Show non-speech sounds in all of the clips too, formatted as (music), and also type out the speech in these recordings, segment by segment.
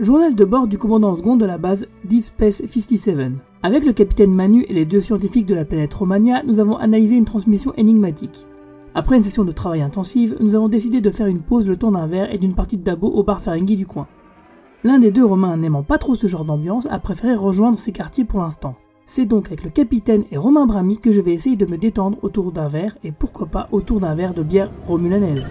Journal de bord du commandant second de la base Deep Space 57. Avec le capitaine Manu et les deux scientifiques de la planète Romania, nous avons analysé une transmission énigmatique. Après une session de travail intensive, nous avons décidé de faire une pause le temps d'un verre et d'une partie de dabo au bar Ferengi du coin. L'un des deux Romains n'aimant pas trop ce genre d'ambiance a préféré rejoindre ces quartiers pour l'instant. C'est donc avec le capitaine et Romain Brami que je vais essayer de me détendre autour d'un verre et pourquoi pas autour d'un verre de bière romulanaise.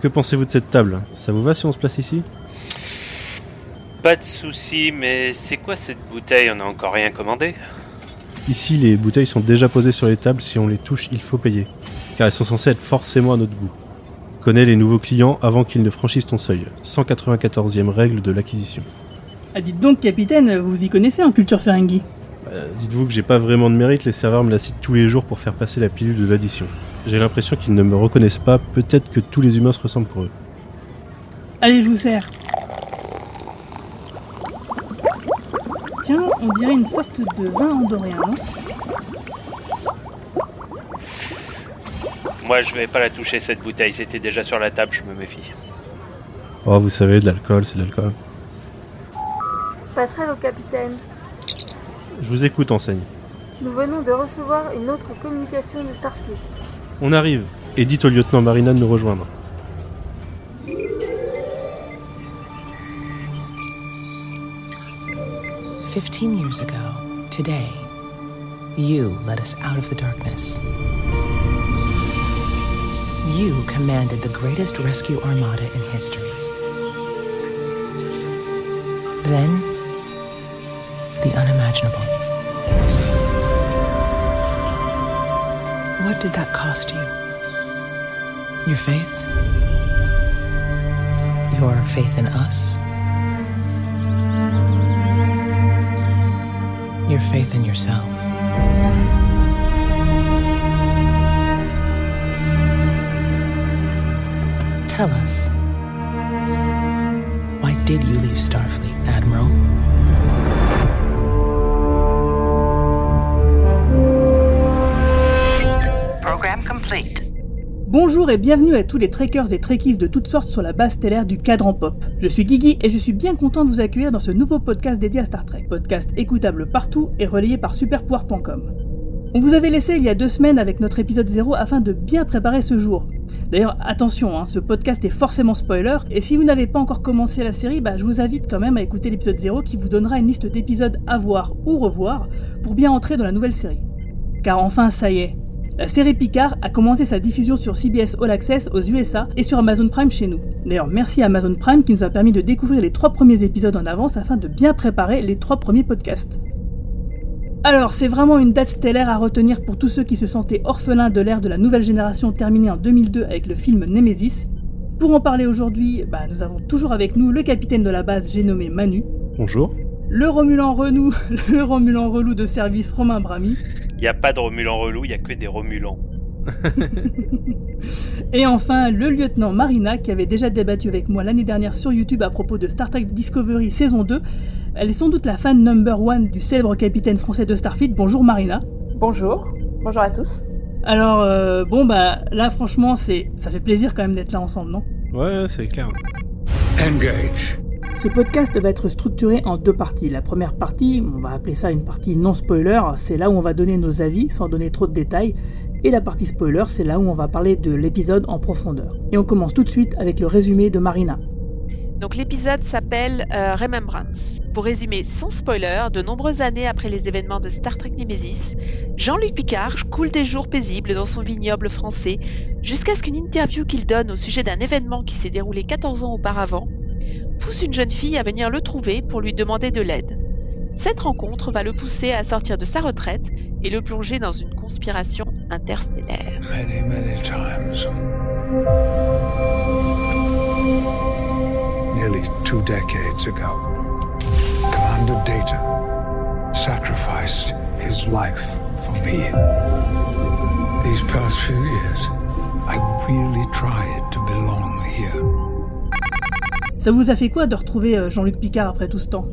Que pensez-vous de cette table? Ça vous va si on se place ici? Pas de soucis, mais c'est quoi cette bouteille? On n'a encore rien commandé Ici, les bouteilles sont déjà posées sur les tables. Si on les touche, il faut payer. Car elles sont censées être forcément à notre goût. Connais les nouveaux clients avant qu'ils ne franchissent ton seuil. 194e règle de l'acquisition. Ah dites donc capitaine, vous y connaissez en culture Ferengi? Euh, Dites-vous que j'ai pas vraiment de mérite, les serveurs me la citent tous les jours pour faire passer la pilule de l'addition. J'ai l'impression qu'ils ne me reconnaissent pas, peut-être que tous les humains se ressemblent pour eux. Allez, je vous sers. Tiens, on dirait une sorte de vin andorien, non? Moi, je vais pas la toucher cette bouteille. C'était déjà sur la table, je me méfie. Oh, vous savez, de l'alcool, c'est de l'alcool. Passerelle au capitaine. Je vous écoute, enseigne. Nous venons de recevoir une autre communication de Starfleet. On arrive, et dites au lieutenant Marina de nous rejoindre. Fifteen years ago, today, you led us out of the darkness. You commanded the greatest rescue armada in history. Then, the unimaginable. What did that cost you? Your faith? Your faith in us? Your faith in yourself? Tell us. Why did you leave Starfleet, Admiral? Bonjour et bienvenue à tous les trekkers et trekkies de toutes sortes sur la base stellaire du cadran pop. Je suis Guigui et je suis bien content de vous accueillir dans ce nouveau podcast dédié à Star Trek. Podcast écoutable partout et relayé par superpouvoir.com. On vous avait laissé il y a deux semaines avec notre épisode 0 afin de bien préparer ce jour. D'ailleurs, attention, hein, ce podcast est forcément spoiler, et si vous n'avez pas encore commencé la série, bah, je vous invite quand même à écouter l'épisode 0 qui vous donnera une liste d'épisodes à voir ou revoir pour bien entrer dans la nouvelle série. Car enfin, ça y est, la série Picard a commencé sa diffusion sur CBS All Access aux USA et sur Amazon Prime chez nous. D'ailleurs, merci à Amazon Prime qui nous a permis de découvrir les trois premiers épisodes en avance afin de bien préparer les trois premiers podcasts. Alors, c'est vraiment une date stellaire à retenir pour tous ceux qui se sentaient orphelins de l'ère de la nouvelle génération terminée en 2002 avec le film Nemesis. Pour en parler aujourd'hui, bah, nous avons toujours avec nous le capitaine de la base, j'ai nommé Manu, Bonjour. Le Romulan Renou, (laughs) le Romulan relou de service Romain Brami, Il a pas de Romulan relou, il y a que des Romulans. (laughs) Et enfin, le lieutenant Marina, qui avait déjà débattu avec moi l'année dernière sur YouTube à propos de Star Trek Discovery saison 2. Elle est sans doute la fan number one du célèbre capitaine français de Starfleet. Bonjour Marina. Bonjour, bonjour à tous. Alors, euh, bon, bah là, franchement, c'est, ça fait plaisir quand même d'être là ensemble, non? Ouais, c'est clair. Engage. Ce podcast va être structuré en deux parties. La première partie, on va appeler ça une partie non spoiler, c'est là où on va donner nos avis sans donner trop de détails. Et la partie spoiler, c'est là où on va parler de l'épisode en profondeur. Et on commence tout de suite avec le résumé de Marina. Donc l'épisode s'appelle euh, Remembrance. Pour résumer sans spoiler, de nombreuses années après les événements de Star Trek Nemesis, Jean-Luc Picard coule des jours paisibles dans son vignoble français jusqu'à ce qu'une interview qu'il donne au sujet d'un événement qui s'est déroulé 14 ans auparavant pousse une jeune fille à venir le trouver pour lui demander de l'aide. Cette rencontre va le pousser à sortir de sa retraite et le plonger dans une conspiration interstellaire. Many, many times. Nearly two decades ago, Commander Data sacrificed his life for me. These past few years, I really tried to belong here. Ça vous a fait quoi de retrouver euh, Jean-Luc Picard après tout ce temps?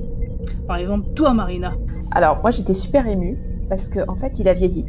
Par exemple, toi Marina. Alors moi j'étais super émue parce qu'en en fait, il a vieilli.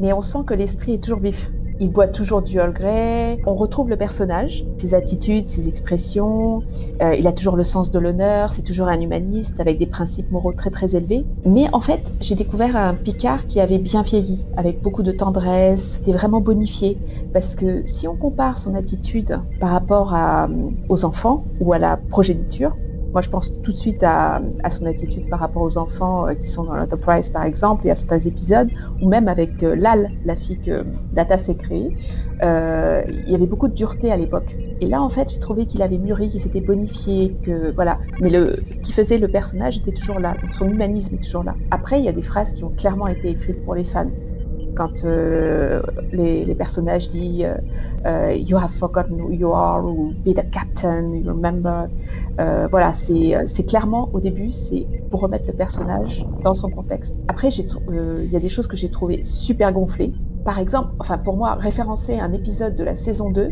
Mais on sent que l'esprit est toujours vif. Il boit toujours du Earl Grey. On retrouve le personnage, ses attitudes, ses expressions. Euh, il a toujours le sens de l'honneur. C'est toujours un humaniste avec des principes moraux très très élevés. Mais en fait, j'ai découvert un Picard qui avait bien vieilli, avec beaucoup de tendresse, qui était vraiment bonifié. Parce que si on compare son attitude par rapport à, aux enfants ou à la progéniture, moi, je pense tout de suite à, son attitude par rapport aux enfants euh, qui sont dans l'Enterprise, par exemple, et à certains épisodes, ou même avec euh, Lal, la fille que Data s'est créée. Euh, il y avait beaucoup de dureté à l'époque. Et là, en fait, j'ai trouvé qu'il avait mûri, qu'il s'était bonifié, que voilà. Mais qui faisait le personnage était toujours là, donc son humanisme est toujours là. Après, il y a des phrases qui ont clairement été écrites pour les fans quand euh, les, personnages disent euh, euh, You have forgotten who you are ou Be the captain, you remember. Voilà, c'est clairement au début, c'est pour remettre le personnage dans son contexte. Après, il y a des choses que j'ai trouvées super gonflées. Par exemple, enfin pour moi, référencer un épisode de la saison 2,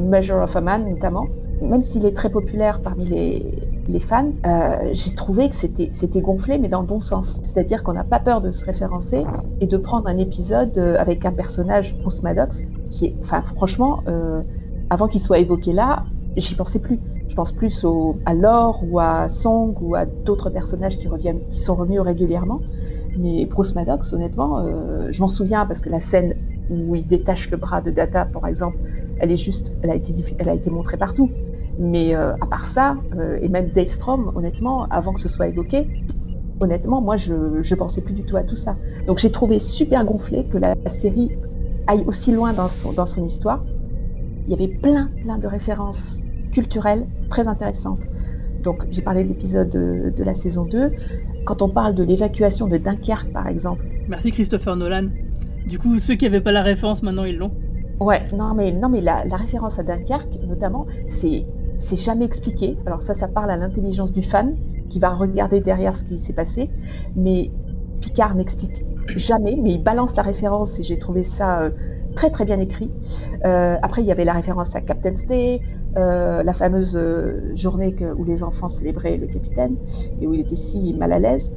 Measure of a Man notamment, même s'il est très populaire parmi les, les fans, euh, j'ai trouvé que c'était, gonflé, mais dans le bon sens. C'est-à-dire qu'on n'a pas peur de se référencer et de prendre un épisode euh, avec un personnage, Bruce Maddox, qui est, enfin, franchement, euh, avant qu'il soit évoqué là, j'y pensais plus. Je pense plus au, à Lore ou à Song ou à d'autres personnages qui reviennent, qui sont revenus régulièrement. Mais Bruce Maddox, honnêtement, je m'en souviens parce que la scène où il détache le bras de Data, par exemple, elle est juste, elle a été montrée partout. Mais euh, à part ça, euh, et même Daystrom, honnêtement, avant que ce soit évoqué, honnêtement, moi, je ne pensais plus du tout à tout ça. Donc j'ai trouvé super gonflé que la, série aille aussi loin dans son, dans son histoire. Il y avait plein, plein de références culturelles très intéressantes. Donc j'ai parlé de l'épisode de, de, la saison 2. Quand on parle de l'évacuation de Dunkerque, par exemple. Merci Christopher Nolan. Du coup, ceux qui n'avaient pas la référence, maintenant ils l'ont. Ouais, non mais, non, mais la, la référence à Dunkerque, notamment, c'est c'est jamais expliqué. Alors ça, ça parle à l'intelligence du fan qui va regarder derrière ce qui s'est passé. Mais Picard n'explique jamais, mais il balance la référence et j'ai trouvé ça euh, très très bien écrit. Euh, après, il y avait la référence à Captain's Day, euh, la fameuse euh, journée où les enfants célébraient le capitaine et où il était si mal à l'aise.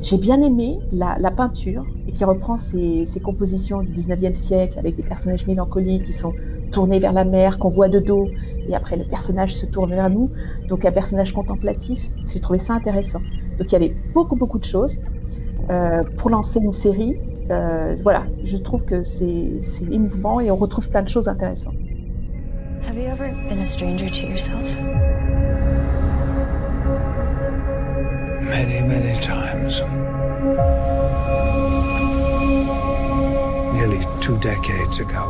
J'ai bien aimé la, peinture et qui reprend ces, ces compositions du 19e siècle avec des personnages mélancoliques qui sont tournés vers la mer, qu'on voit de dos, et après le personnage se tourne vers nous. Donc un personnage contemplatif. J'ai trouvé ça intéressant. Donc il y avait beaucoup beaucoup de choses. Pour lancer une série, euh, voilà, je trouve que c'est émouvant et on retrouve plein de choses intéressantes. Have you ever been a stranger to yourself? Many, many times. Nearly two decades ago,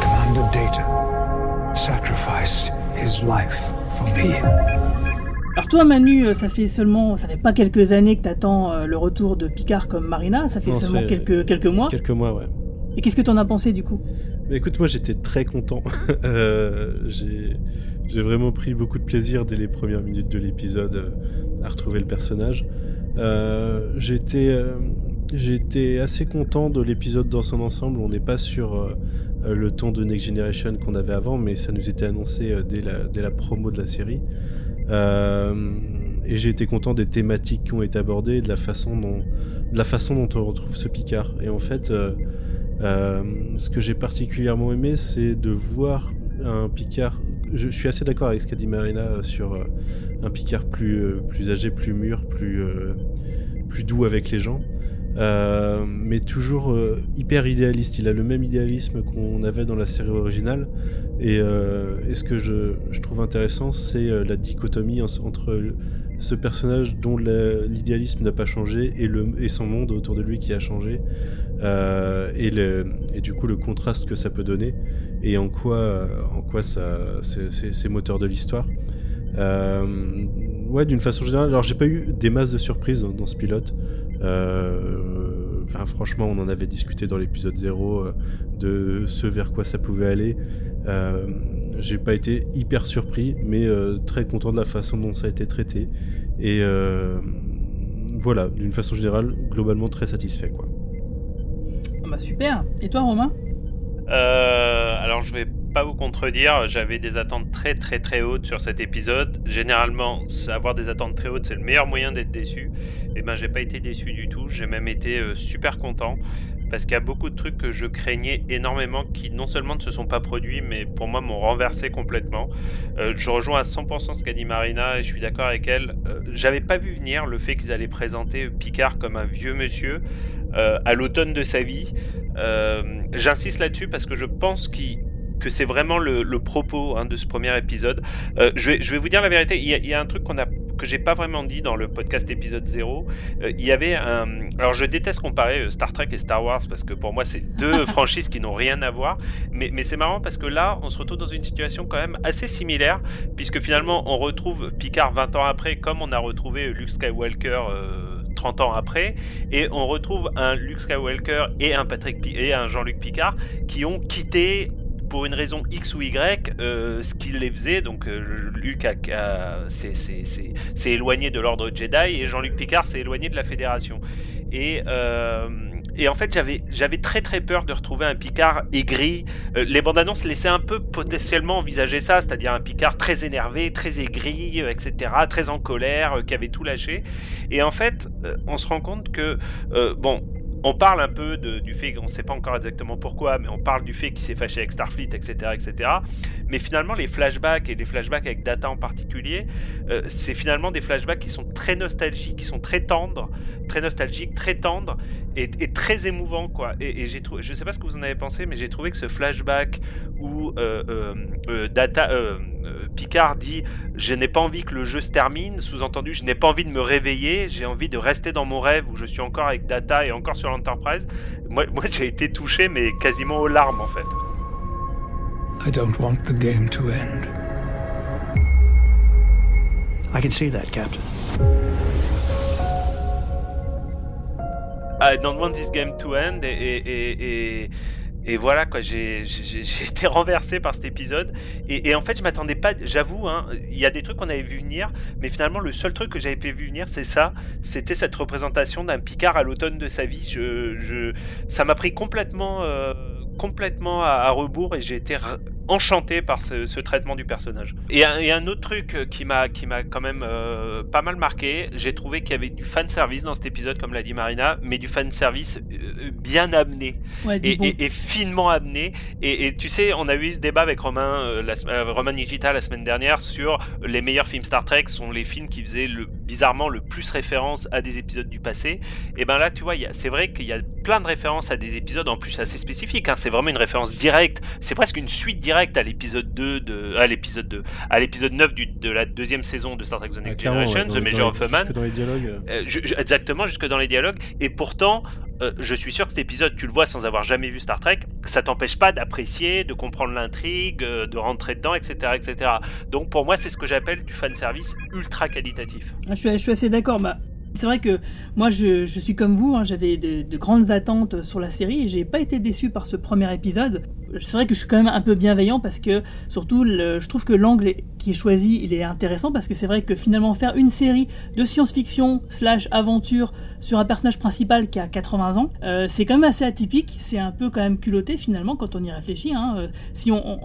Commander Data sacrificed his life for me. Alors toi Manu, euh, ça fait seulement, ça fait pas quelques années que t'attends euh, le retour de Picard comme Marina, ça fait Non, seulement quelques, quelques mois. Quelques mois, ouais. Et qu'est-ce que t'en as pensé du coup? Mais écoute, moi j'étais très content. (laughs) Euh, j'ai vraiment pris beaucoup de plaisir dès les premières minutes de l'épisode euh, à retrouver le personnage. Euh, J'étais j'étais assez content de l'épisode dans son ensemble. On n'est pas sur le ton de Next Generation qu'on avait avant, mais ça nous était annoncé dès, la, dès la promo de la série. Euh, et j'ai été content des thématiques qui ont été abordées, de la façon dont, de la façon dont on retrouve ce Picard. Et en fait, euh, euh, ce que j'ai particulièrement aimé, c'est de voir un Picard. Je, suis assez d'accord avec ce qu'a dit Marina sur un Picard plus, plus âgé, plus mûr, plus, plus doux avec les gens. Euh, mais toujours euh, hyper idéaliste. Il a le même idéalisme qu'on avait dans la série originale. Et, euh, ce que je, trouve intéressant, c'est la dichotomie en- entre ce personnage dont l'idéalisme n'a pas changé et, son monde autour de lui qui a changé. Et, du coup, le contraste que ça peut donner et en quoi, c'est- moteur de l'histoire. Ouais, d'une façon générale, alors j'ai pas eu des masses de surprises dans ce pilote. Euh, Enfin, franchement, on en avait discuté dans l'épisode 0 euh, de ce vers quoi ça pouvait aller. Euh, j'ai pas été hyper surpris, mais euh, très content de la façon dont ça a été traité. Et euh, voilà, d'une façon générale, globalement très satisfait, quoi. Ah bah super. Et toi Romain? Euh, alors je vais pas vous contredire, j'avais des attentes très très très hautes sur cet épisode. Généralement, avoir des attentes très hautes, c'est le meilleur moyen d'être déçu. Et ben, j'ai pas été déçu du tout. J'ai même été euh, super content parce qu'il y a beaucoup de trucs que je craignais énormément qui non seulement ne se sont pas produits, mais pour moi m'ont renversé complètement. Euh, je rejoins à 100% ce qu'a dit Marina et je suis d'accord avec elle. Euh, j'avais pas vu venir le fait qu'ils allaient présenter Picard comme un vieux monsieur à l'automne de sa vie. J'insiste là-dessus parce que je pense que c'est vraiment le, propos hein, de ce premier épisode. je, vais, je, vais, vous dire la vérité, il y a, un truc qu'on a que j'ai pas vraiment dit dans le podcast épisode 0. Euh, il y avait un. Alors, je déteste comparer euh, Star Trek et Star Wars parce que pour moi, c'est deux (laughs) franchises qui n'ont rien à voir. Mais, mais c'est marrant parce que là, on se retrouve dans une situation quand même assez similaire puisque finalement, on retrouve Picard 20 ans après, comme on a retrouvé Luke Skywalker. 30 euh, ans après, et on retrouve un Luke Skywalker et un Patrick et un Jean-Luc Picard qui ont quitté pour une raison X ou Y, euh, ce qu'il les faisait, donc euh, Luc s'est éloigné de l'ordre Jedi et Jean-Luc Picard s'est éloigné de la Fédération. Et, euh, et en fait, j'avais très très peur de retrouver un Picard aigri. les bandes annonces laissaient un peu potentiellement envisager ça, c'est-à-dire un Picard très énervé, très aigri, etc., très en colère, qui avait tout lâché. Et en fait, on se rend compte que, bon, on parle un peu du fait, on ne sait pas encore exactement pourquoi, mais on parle du fait qu'il s'est fâché avec Starfleet, etc., etc. Mais finalement, les flashbacks et les flashbacks avec Data en particulier, euh, c'est finalement des flashbacks qui sont très nostalgiques, qui sont très tendres, très nostalgiques, très tendres et, très émouvants, quoi. Et, j'ai trouvé, je sais pas ce que vous en avez pensé, mais j'ai trouvé que ce flashback où euh, euh, Data, Picard dit, je n'ai pas envie que le jeu se termine, sous-entendu, je n'ai pas envie de me réveiller, j'ai envie de rester dans mon rêve où je suis encore avec Data et encore sur Enterprise, moi, moi j'ai été touché, mais quasiment aux larmes en fait. I don't want the game to end. I can see that, Captain. I don't want this game to end. Et, voilà quoi, j'ai été renversé par cet épisode. Et, en fait je m'attendais pas, j'avoue, hein, il y a des trucs qu'on avait vu venir, mais finalement le seul truc que j'avais vu venir c'est ça, c'était cette représentation d'un Picard à l'automne de sa vie. Je, je ça m'a pris complètement, euh, complètement à, rebours et j'ai été enchanté par ce, traitement du personnage. Et un, un autre truc qui m'a qui m'a quand même euh, pas mal marqué, j'ai trouvé qu'il y avait du fan service dans cet épisode, comme l'a dit Marina, mais du fan service euh, bien amené et, et, finement amené. Et, tu sais, on a eu ce débat avec Romain, euh, la, Romain Nigita la semaine dernière sur les meilleurs films Star Trek sont les films qui faisaient le, bizarrement le plus référence à des épisodes du passé. Et ben là, tu vois, c'est vrai qu'il y a plein de références à des épisodes en plus assez spécifiques. Hein. C'est vraiment une référence directe. C'est presque une suite directe à l'épisode 2 de à l'épisode 2 à l'épisode 9 du, de la deuxième saison de Star Trek The Next Generation, The Major of Man. Jusque dans les dialogues. Euh, exactement, jusque dans les dialogues. Et pourtant, euh, je suis sûr que cet épisode, tu le vois sans avoir jamais vu Star Trek, ça t'empêche pas d'apprécier, de comprendre l'intrigue, euh, de rentrer dedans, etc., etc. Donc pour moi, c'est ce que j'appelle du fan service ultra qualitatif. Ah, je, suis, je suis assez d'accord. Bah, c'est vrai que moi, je, suis comme vous, hein, j'avais de, grandes attentes sur la série et j'ai pas été déçu par ce premier épisode. C'est vrai que je suis quand même un peu bienveillant parce que, surtout, je trouve que l'angle qui est choisi, il est intéressant parce que c'est vrai que finalement, faire une série de science-fiction slash aventure sur un personnage principal qui a 80 ans, euh, c'est quand même assez atypique, c'est un peu quand même culotté finalement quand on y réfléchit. Hein. Euh, si on,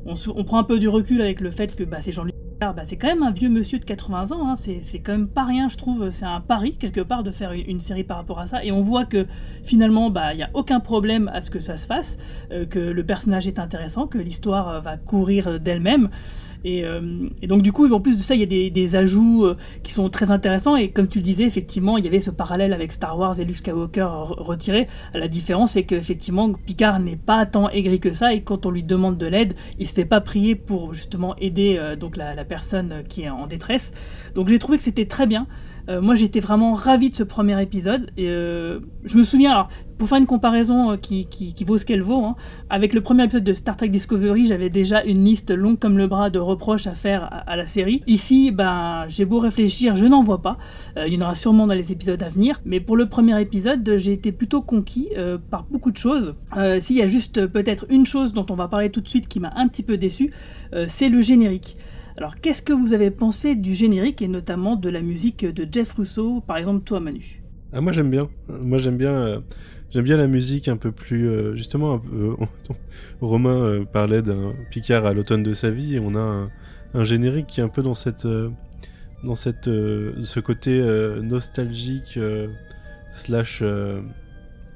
prend un peu du recul avec le fait que bah, c'est Jean-Luc bah, c'est quand même un vieux monsieur de 80 ans, hein. c'est quand même pas rien, je trouve. C'est un pari, quelque part, de faire une, série par rapport à ça. Et on voit que finalement, bah, il n'y a aucun problème à ce que ça se fasse, euh, que le personnage est intéressant, que l'histoire euh, va courir d'elle-même. Euh, et, donc du coup, en plus de ça, il y a des, ajouts euh, qui sont très intéressants. Et comme tu le disais, effectivement, il y avait ce parallèle avec Star Wars et Luke Skywalker retiré. La différence, c'est qu'effectivement, Picard n'est pas tant aigri que ça. Et quand on lui demande de l'aide, il se fait pas prier pour justement aider euh, donc la, la, personne qui est en détresse. Donc j'ai trouvé que c'était très bien. Euh, moi, j'étais vraiment ravi de ce premier épisode. Et euh, je me souviens, alors, pour faire une comparaison euh, qui, vaut ce qu'elle vaut, hein, avec le premier épisode de Star Trek Discovery, j'avais déjà une liste longue comme le bras de reproches à faire à, la série. Ici, ben, j'ai beau réfléchir, je n'en vois pas. il y en aura sûrement dans les épisodes à venir. Mais pour le premier épisode, j'ai été plutôt conquis par beaucoup de choses. S'il y a juste peut-être une chose dont on va parler tout de suite qui m'a un petit peu déçu, c'est le générique. Alors, qu'est-ce que vous avez pensé du générique et notamment de la musique de Jeff Russo, par exemple, toi, Manu? Ah, Moi, j'aime bien. Moi, j'aime bien. Euh, J'aime bien la musique un peu plus. euh, justement, un peu- (laughs) Romain euh, parlait d'un Picard à l'automne de sa vie et on a un, un générique qui est un peu dans cette. euh, dans cette, euh, ce côté euh, nostalgique euh, slash. euh,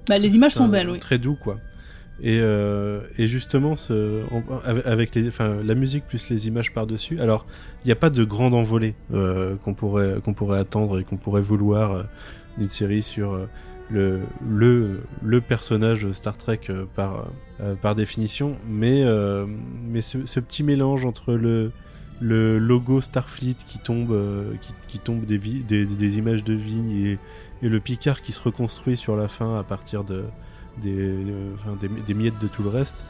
Bah, les images sont belles, oui. Très doux, quoi. Et, euh, et justement, avec- la musique plus les images par-dessus. Alors, il n'y a pas de grande envolée euh, qu'on pourrait, attendre et qu'on pourrait vouloir euh, d'une série sur le, personnage Star Trek par, définition. Mais, ce, petit mélange entre le, logo Starfleet qui tombe, qui, tombe des, images de vie et, et le Picard qui se reconstruit sur la fin à partir de, des, euh, des, miettes de tout le reste.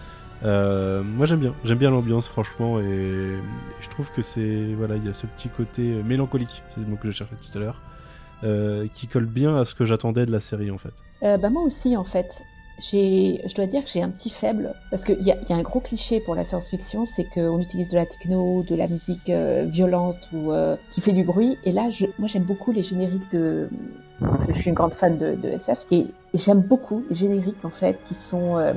Euh, moi j'aime bien, j'aime bien l'ambiance franchement et je trouve que c'est voilà il y a ce petit côté euh, mélancolique, c'est le mot que je cherchais tout à l'heure, qui colle bien à ce que j'attendais de la série en fait. Bah, moi aussi, en fait. Je dois dire que j'ai un petit faible, parce qu'il y, a- y a un gros cliché pour la science-fiction, c'est qu'on utilise de la techno, de la musique violente ou qui fait du bruit. Et là, je, moi, j'aime beaucoup les génériques de. Je suis une grande fan de, SF et, j'aime beaucoup les génériques en fait qui sont euh,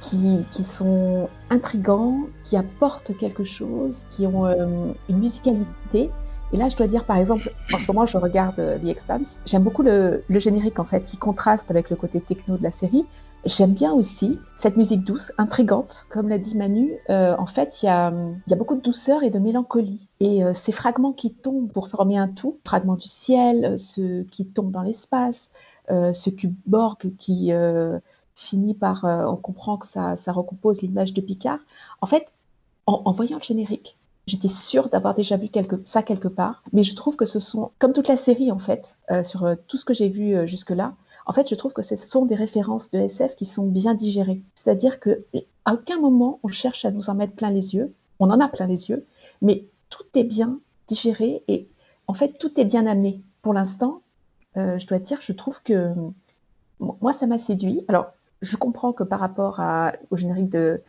qui, qui sont intrigants, qui apportent quelque chose, qui ont euh, une musicalité. Et là, je dois dire, par exemple, en ce moment, je regarde euh, The Expanse. J'aime beaucoup le, le générique, en fait, qui contraste avec le côté techno de la série. J'aime bien aussi cette musique douce, intrigante. Comme l'a dit Manu, euh, en fait, il y a, beaucoup de douceur et de mélancolie. Et euh, ces fragments qui tombent pour former un tout, fragments du ciel, euh, ceux qui tombent dans l'espace, ce cube Borg qui finit par... on comprend que ça, recompose l'image de Picard. En fait, en, voyant le générique, J'étais sûre d'avoir déjà vu ça quelque part, mais je trouve que ce sont, comme toute la série en fait, sur tout ce que j'ai vu jusque-là, en fait, je trouve que ce sont des références de SF qui sont bien digérées. C'est-à-dire que à aucun moment on cherche à nous en mettre plein les yeux. On en a plein les yeux, mais tout est bien digéré et en fait tout est bien amené. Pour l'instant, euh, je dois dire, je trouve que moi ça m'a séduit. Alors, je comprends que par rapport à, au générique de,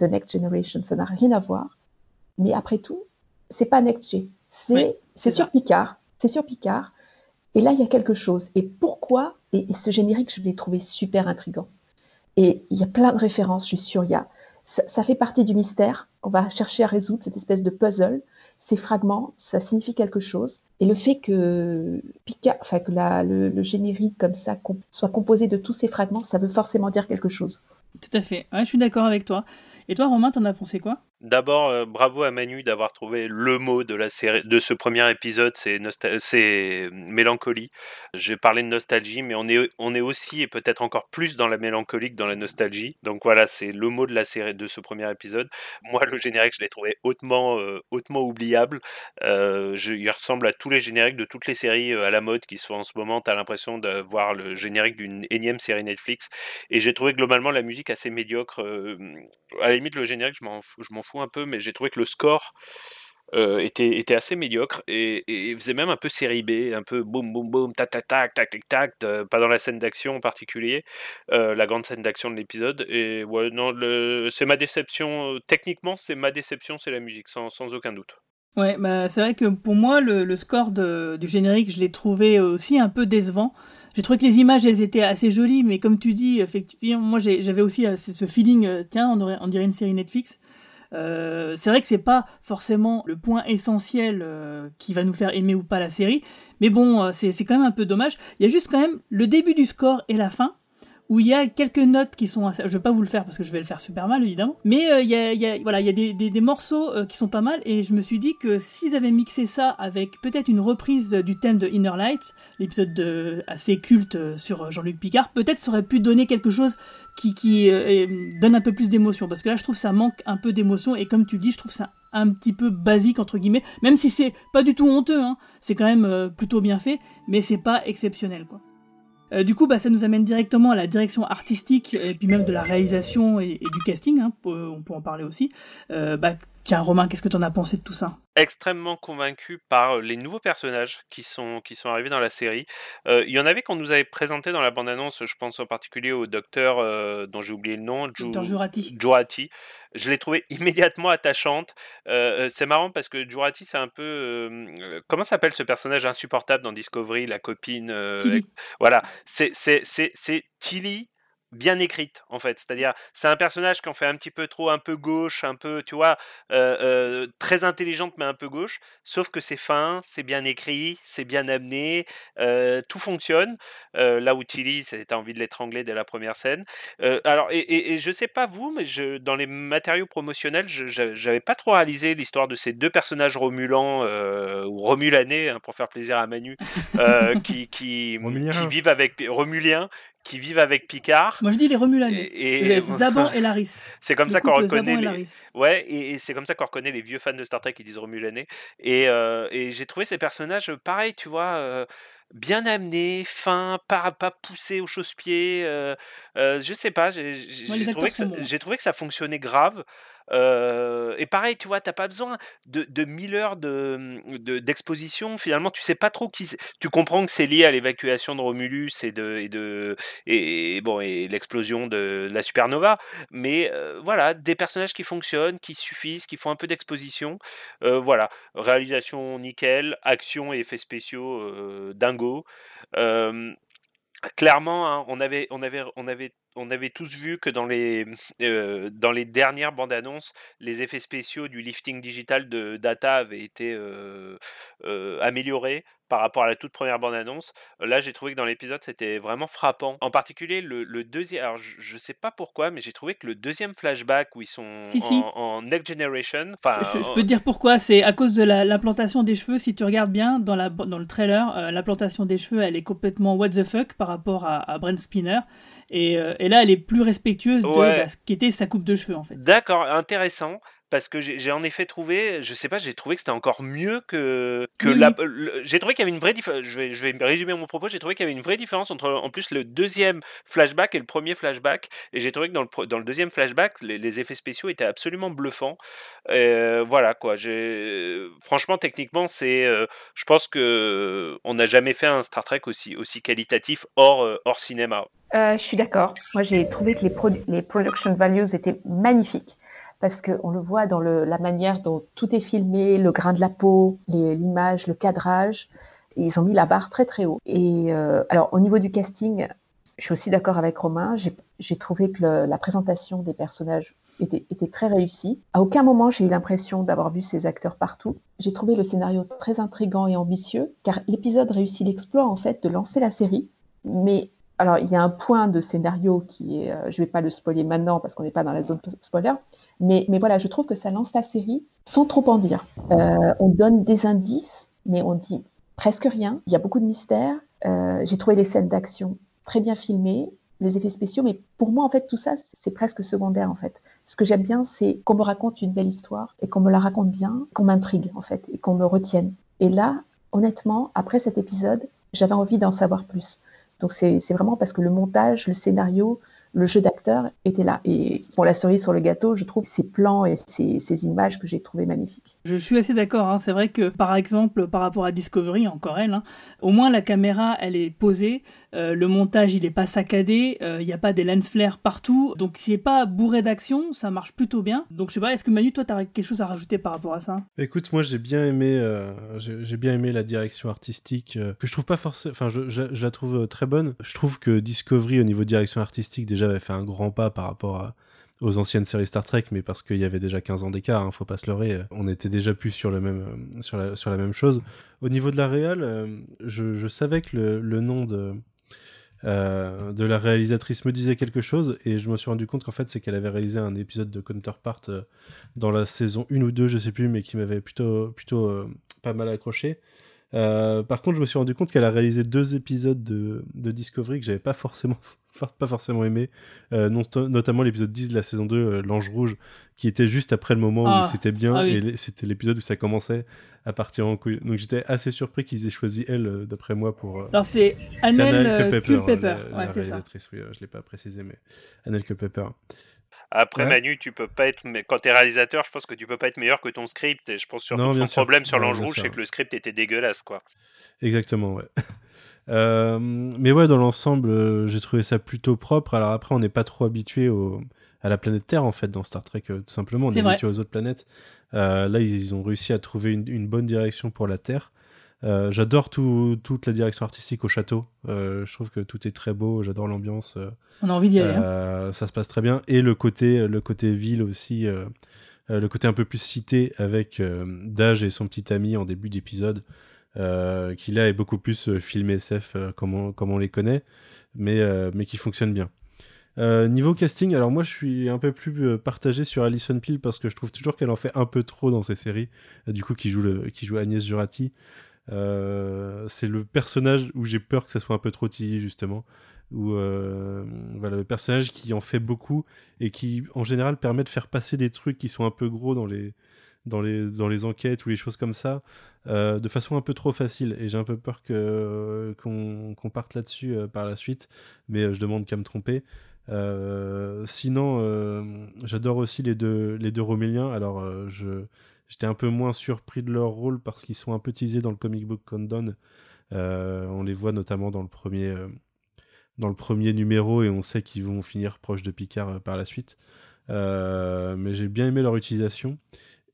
de Next Generation, ça n'a rien à voir. Mais après tout, c'est pas Next G. C'est Oui, sur. Picard. C'est sur Picard. Et là, il y a quelque chose. Et pourquoi et, ce générique, je l'ai trouvé super intrigant. Et il y a plein de références, je suis sûre. Y a, ça, fait partie du mystère qu'on va chercher à résoudre, cette espèce de puzzle. Ces fragments, ça signifie quelque chose. Et le fait que, Picard, enfin, que le, générique comme ça soit composé de tous ces fragments, ça veut forcément dire quelque chose. Tout à fait. Je suis d'accord avec toi. Et toi, Romain, t'en as pensé quoi? D'abord, euh, bravo à Manu d'avoir trouvé le mot de la série, de ce premier épisode, c'est c'est mélancolie. J'ai parlé de nostalgie, mais on est, on est aussi et peut-être encore plus dans la mélancolie que dans la nostalgie. Donc voilà, c'est le mot de la série de ce premier épisode. Moi, le générique, je l'ai trouvé hautement, euh, hautement oubliable. Euh, je- il ressemble à tous les génériques de toutes les séries à la mode qui se font en ce moment. T'as l'impression de voir le générique d'une énième série Netflix. Et j'ai trouvé globalement la musique assez médiocre. à la limite, le générique, je m'en fous, un peu, mais j'ai trouvé que le score euh, était, était assez médiocre et, et faisait même un peu série B, un peu boum boum boum, tac tac tac, tac tac tac, euh, pas dans la scène d'action en particulier, euh, la grande scène d'action de l'épisode. Et ouais, non, c'est ma déception. euh, Techniquement, c'est ma déception, c'est la musique, sans, sans aucun doute. Ouais, bah, c'est vrai que pour moi, le, le score de- du générique, je l'ai trouvé aussi un peu décevant. J'ai trouvé que les images, elles étaient assez jolies, mais comme tu dis, effectivement, moi j'avais aussi euh, ce feeling, euh, tiens, on, aurait- on dirait une série Netflix. Euh, c'est vrai que c'est pas forcément le point essentiel euh, qui va nous faire aimer ou pas la série, mais bon, euh, c'est quand même un peu dommage. Il y a juste quand même le début du score et la fin, où il y a quelques notes qui sont assez... Je vais pas vous le faire parce que je vais le faire super mal, évidemment. Mais il y a, voilà, il y a des, morceaux qui sont pas mal, et je me suis dit que s'ils avaient mixé ça avec peut-être une reprise du thème de Inner Lights, l'épisode de- assez culte sur Jean-Luc Picard, peut-être ça aurait pu donner quelque chose qui, euh, euh, donne un peu plus d'émotion. Parce que là, je trouve ça manque un peu d'émotion, et comme tu dis, je trouve ça un petit peu basique, entre guillemets, même si c'est pas du tout honteux, hein, c'est quand même euh, plutôt bien fait, mais c'est pas exceptionnel, quoi. Du coup, bah, ça nous amène directement à la direction artistique et puis même de la réalisation et, du casting. hein, on peut en parler aussi. Bah, Tiens, Romain, qu'est-ce que t'en as pensé de tout ça? Extrêmement convaincu par les nouveaux personnages qui sont, qui sont arrivés dans la série. Euh, il y en avait qu'on nous avait présenté dans la bande-annonce, je pense en particulier au docteur euh, dont j'ai oublié le nom, Ju- Jurati. Jurati. Je l'ai trouvé (laughs) immédiatement attachante. Euh, c'est marrant parce que Jurati, c'est un peu... comment s'appelle ce personnage insupportable dans Discovery, la copine Tilly. Voilà, c'est c'est- c'est- c'est Tilly bien écrite en fait. C'est-à-dire c'est un personnage qui en fait un petit peu trop un peu gauche un peu tu vois euh, euh, très intelligente mais un peu gauche. Sauf que c'est fin c'est bien écrit c'est bien amené euh, tout fonctionne. Là où Tilly t'as envie de l'étrangler dès la première scène. Alors et, et, et je sais pas vous mais je, dans les matériaux promotionnels j'avais pas trop réalisé l'histoire de ces deux personnages romulans ou romulanais hein, pour faire plaisir à Manu (laughs) qui qui, Romulien. qui vivent avec romuliens qui vivent avec Picard Moi je dis les Romulanais. et, et- (laughs) Zaban et Laris. c'est comme ça qu'on reconnaît les... Ouais et, c'est comme ça qu'on reconnaît les vieux fans de Star Trek qui disent Romulanais et, euh, et j'ai trouvé ces personnages pareil tu vois euh, bien amenés fins pas pas poussés au chausse-pied euh, je sais pas j'ai trouvé bons. j'ai trouvé que ça fonctionnait grave euh, et pareil, tu vois, t'as pas besoin de, de mille heures de, de- d'exposition. Finalement, tu sais pas trop qui. Tu comprends que c'est lié à l'évacuation de Romulus et de et de et, bon et l'explosion de la supernova. Mais euh, voilà, des personnages qui fonctionnent, qui suffisent, qui font un peu d'exposition. Euh, voilà, réalisation nickel, action et effets spéciaux dingo. Clairement, hein, on avait, on avait, on avait, on avait tous vu que dans les, euh, dans les dernières bandes annonces, les effets spéciaux du lifting digital de Data avaient été euh, euh, améliorés par rapport à la toute première bande annonce. Là, j'ai trouvé que dans l'épisode, c'était vraiment frappant. En particulier, le, le deuxième. Alors, je, je sais pas pourquoi, mais j'ai trouvé que le deuxième flashback où ils sont Si, en, si. en Next Generation. Je, peux te dire pourquoi, c'est à cause de la- l'implantation des cheveux. Si tu regardes bien dans, la, dans le trailer, euh, l'implantation des cheveux, elle est complètement what the fuck par rapport à, à Brent Spinner. Et, euh, et là, elle est plus respectueuse de Ouais. bah, ce qu'était sa coupe de cheveux en fait. D'accord, intéressant. Parce que j'ai en effet trouvé, je sais pas, j'ai trouvé que c'était encore mieux que que Oui, la. J'ai trouvé qu'il y avait une vraie différence. Je vais, je vais résumer mon propos. J'ai trouvé qu'il y avait une vraie différence entre en plus le deuxième flashback et le premier flashback. Et j'ai trouvé que dans le dans le deuxième flashback, les, les effets spéciaux étaient absolument bluffants. Euh, voilà quoi. Franchement techniquement c'est, euh, je pense que on n'a jamais fait un Star Trek aussi aussi qualitatif hors euh, hors cinéma. Euh, je suis d'accord. Moi, j'ai trouvé que les, produ- les production values étaient magnifiques parce qu'on le voit dans la manière dont tout est filmé, le grain de la peau, l'image, le cadrage. Ils ont mis la barre très très haut. Et euh, alors, au niveau du casting, je suis aussi d'accord avec Romain. J'ai trouvé que la présentation des personnages était, était très réussie. À aucun moment, j'ai eu l'impression d'avoir vu ces acteurs partout. J'ai trouvé le scénario très intrigant et ambitieux, car l'épisode réussit l'exploit en fait de lancer la série. Mais alors, il y a un point de scénario qui est, euh, je vais pas le spoiler maintenant parce qu'on n'est pas dans la zone spoiler, mais, mais voilà, je trouve que ça lance la série sans trop en dire. Euh, on donne des indices, mais on dit presque rien. Il y a beaucoup de mystères. Euh, J'ai trouvé les scènes d'action très bien filmées, les effets spéciaux, mais pour moi, en fait, tout ça, c'est presque secondaire, en fait. Ce que j'aime bien, c'est qu'on me raconte une belle histoire et qu'on me la raconte bien, qu'on m'intrigue, en fait, et qu'on me retienne. Et là, honnêtement, après cet épisode, j'avais envie d'en savoir plus. Donc c'est vraiment parce que le montage, le scénario, le jeu d'acteur était là. Et pour la cerise sur le gâteau, je trouve ces plans et ces, ces images que j'ai trouvées magnifiques. Je suis assez d'accord. hein. C'est vrai que, par exemple, par rapport à Discovery, encore elle, hein, au moins la caméra, elle est posée. Euh, le montage, il est pas saccadé. euh, Il n'y a pas des lens flares partout. Donc, s'il n'est pas bourré d'action, ça marche plutôt bien. Donc, je sais pas, est-ce que Manu, toi, tu quelque chose à rajouter par rapport à ça? Écoute, moi j'ai bien aimé, euh, j'ai bien aimé la direction artistique que je trouve pas forcément, enfin je, la trouve très bonne. Je trouve que Discovery au niveau direction artistique déjà avait fait un grand pas par rapport aux anciennes séries Star Trek, mais parce qu'il y avait déjà 15 ans d'écart, hein, faut pas se leurrer. On était déjà plus sur la, même chose. Au niveau de la réal, je, savais que le nom de euh, de la réalisatrice me disait quelque chose et je me suis rendu compte qu'en fait c'est qu'elle avait réalisé un épisode de Counterpart euh, dans la saison 1 ou 2 je sais plus mais qui m'avait plutôt plutôt euh, pas mal accroché. Par contre je me suis rendu compte qu'elle a réalisé deux épisodes de, de Discovery que j'avais pas forcément pas forcément aimé euh, non- notamment l'épisode 10 de la saison 2 euh, l'ange rouge qui était juste après le moment Ah. où c'était bien Ah oui. et c'était l'épisode où ça commençait à partir en couille donc j'étais assez surpris qu'ils aient choisi elle euh, d'après moi pour euh, Alors, c'est Annelle Culpepper, Ouais, c'est ça. réalisatrice, oui, euh, je l'ai pas précisé, mais Annelle Culpepper. Après, Ouais. Manu, tu peux pas être. mais Quand t'es réalisateur, je pense que tu peux pas être meilleur que ton script. Et je pense surtout Non, que son sûr. problème sur l'ange rouge, c'est que le script était dégueulasse, quoi. Exactement, ouais. (laughs) Euh, mais ouais, dans l'ensemble, euh, j'ai trouvé ça plutôt propre. Alors après, on n'est pas trop habitué au, à la planète Terre, en fait, dans Star Trek, euh, tout simplement. On est habitué aux autres planètes. Euh, là, ils, ils ont réussi à trouver une, une bonne direction pour la Terre. Euh, J'adore tout- toute la direction artistique au château. Euh, je trouve que tout est très beau. J'adore l'ambiance. On a envie d'y aller. hein. ça se passe très bien. Et le côté, le côté ville aussi, le côté un peu plus cité avec Dage et son petit ami en début d'épisode, qui là est beaucoup plus euh, film SF euh, comme, on, on les connaît, mais, euh, mais qui fonctionne bien. Euh, niveau casting, alors moi je suis un peu plus euh, partagé sur Alison Peel parce que je trouve toujours qu'elle en fait un peu trop dans ses séries. Euh, du coup, qui joue, qui joue Agnès Jurati. Euh, c'est le personnage où j'ai peur que ça soit un peu trop teasy justement où euh, voilà le personnage qui en fait beaucoup et qui en général permet de faire passer des trucs qui sont un peu gros dans les dans les dans les enquêtes ou les choses comme ça euh, de façon un peu trop facile. Et j'ai un peu peur que qu'on parte là-dessus euh, par la suite. Mais euh, je demande qu'à me tromper. Sinon j'adore aussi les deux les deux Roméliens. Alors je j'étais un peu moins surpris de leur rôle parce qu'ils sont un peu teasés dans le comic book Euh, on les voit notamment dans le premier dans le premier numéro et on sait qu'ils vont finir proche de Picard par la suite. Mais j'ai bien aimé leur utilisation.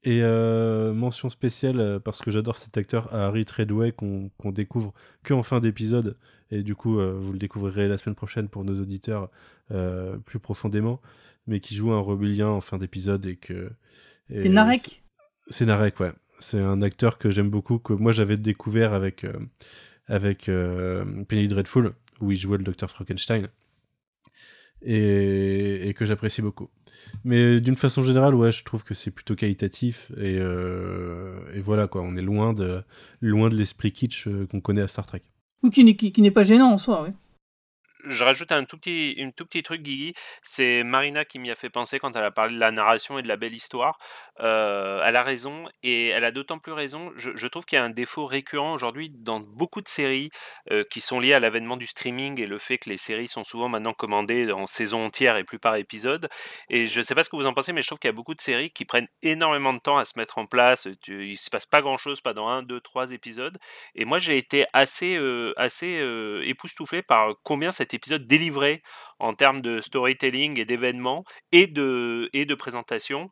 Et euh, mention spéciale, euh, parce que j'adore cet acteur, Harry Treadway, qu'on découvre que en fin d'épisode. Et du coup, euh, vous le découvrirez la semaine prochaine pour nos auditeurs euh, plus profondément. Mais qui joue un Romulien en fin d'épisode et que. C'est Narek? c'est Narek, ouais. C'est un acteur que j'aime beaucoup, que moi j'avais découvert avec, avec Penny Dreadful, où il jouait le docteur Frankenstein, et, que j'apprécie beaucoup. Mais d'une façon générale, ouais, je trouve que c'est plutôt qualitatif, et, euh, voilà, quoi, on est loin de, loin de l'esprit kitsch euh, qu'on connaît à Star Trek. Ou qui, qui n'est pas gênant en soi, oui. Je rajoute un tout petit, une tout petit truc, Guigui. C'est Marina qui m'y a fait penser quand elle a parlé de la narration et de la belle histoire. Euh, elle a raison et elle a d'autant plus raison. Je, trouve qu'il y a un défaut récurrent aujourd'hui dans beaucoup de séries euh, qui sont liées à l'avènement du streaming et le fait que les séries sont souvent maintenant commandées en saison entière et plus par épisode. Et je sais pas ce que vous en pensez, mais je trouve qu'il y a beaucoup de séries qui prennent énormément de temps à se mettre en place. Il se passe pas grand chose, pas dans un, deux, trois épisodes. Et moi, j'ai été assez, euh, assez euh, époustouflé par combien épisode délivrait en termes de storytelling et d'événements et de, et de présentation.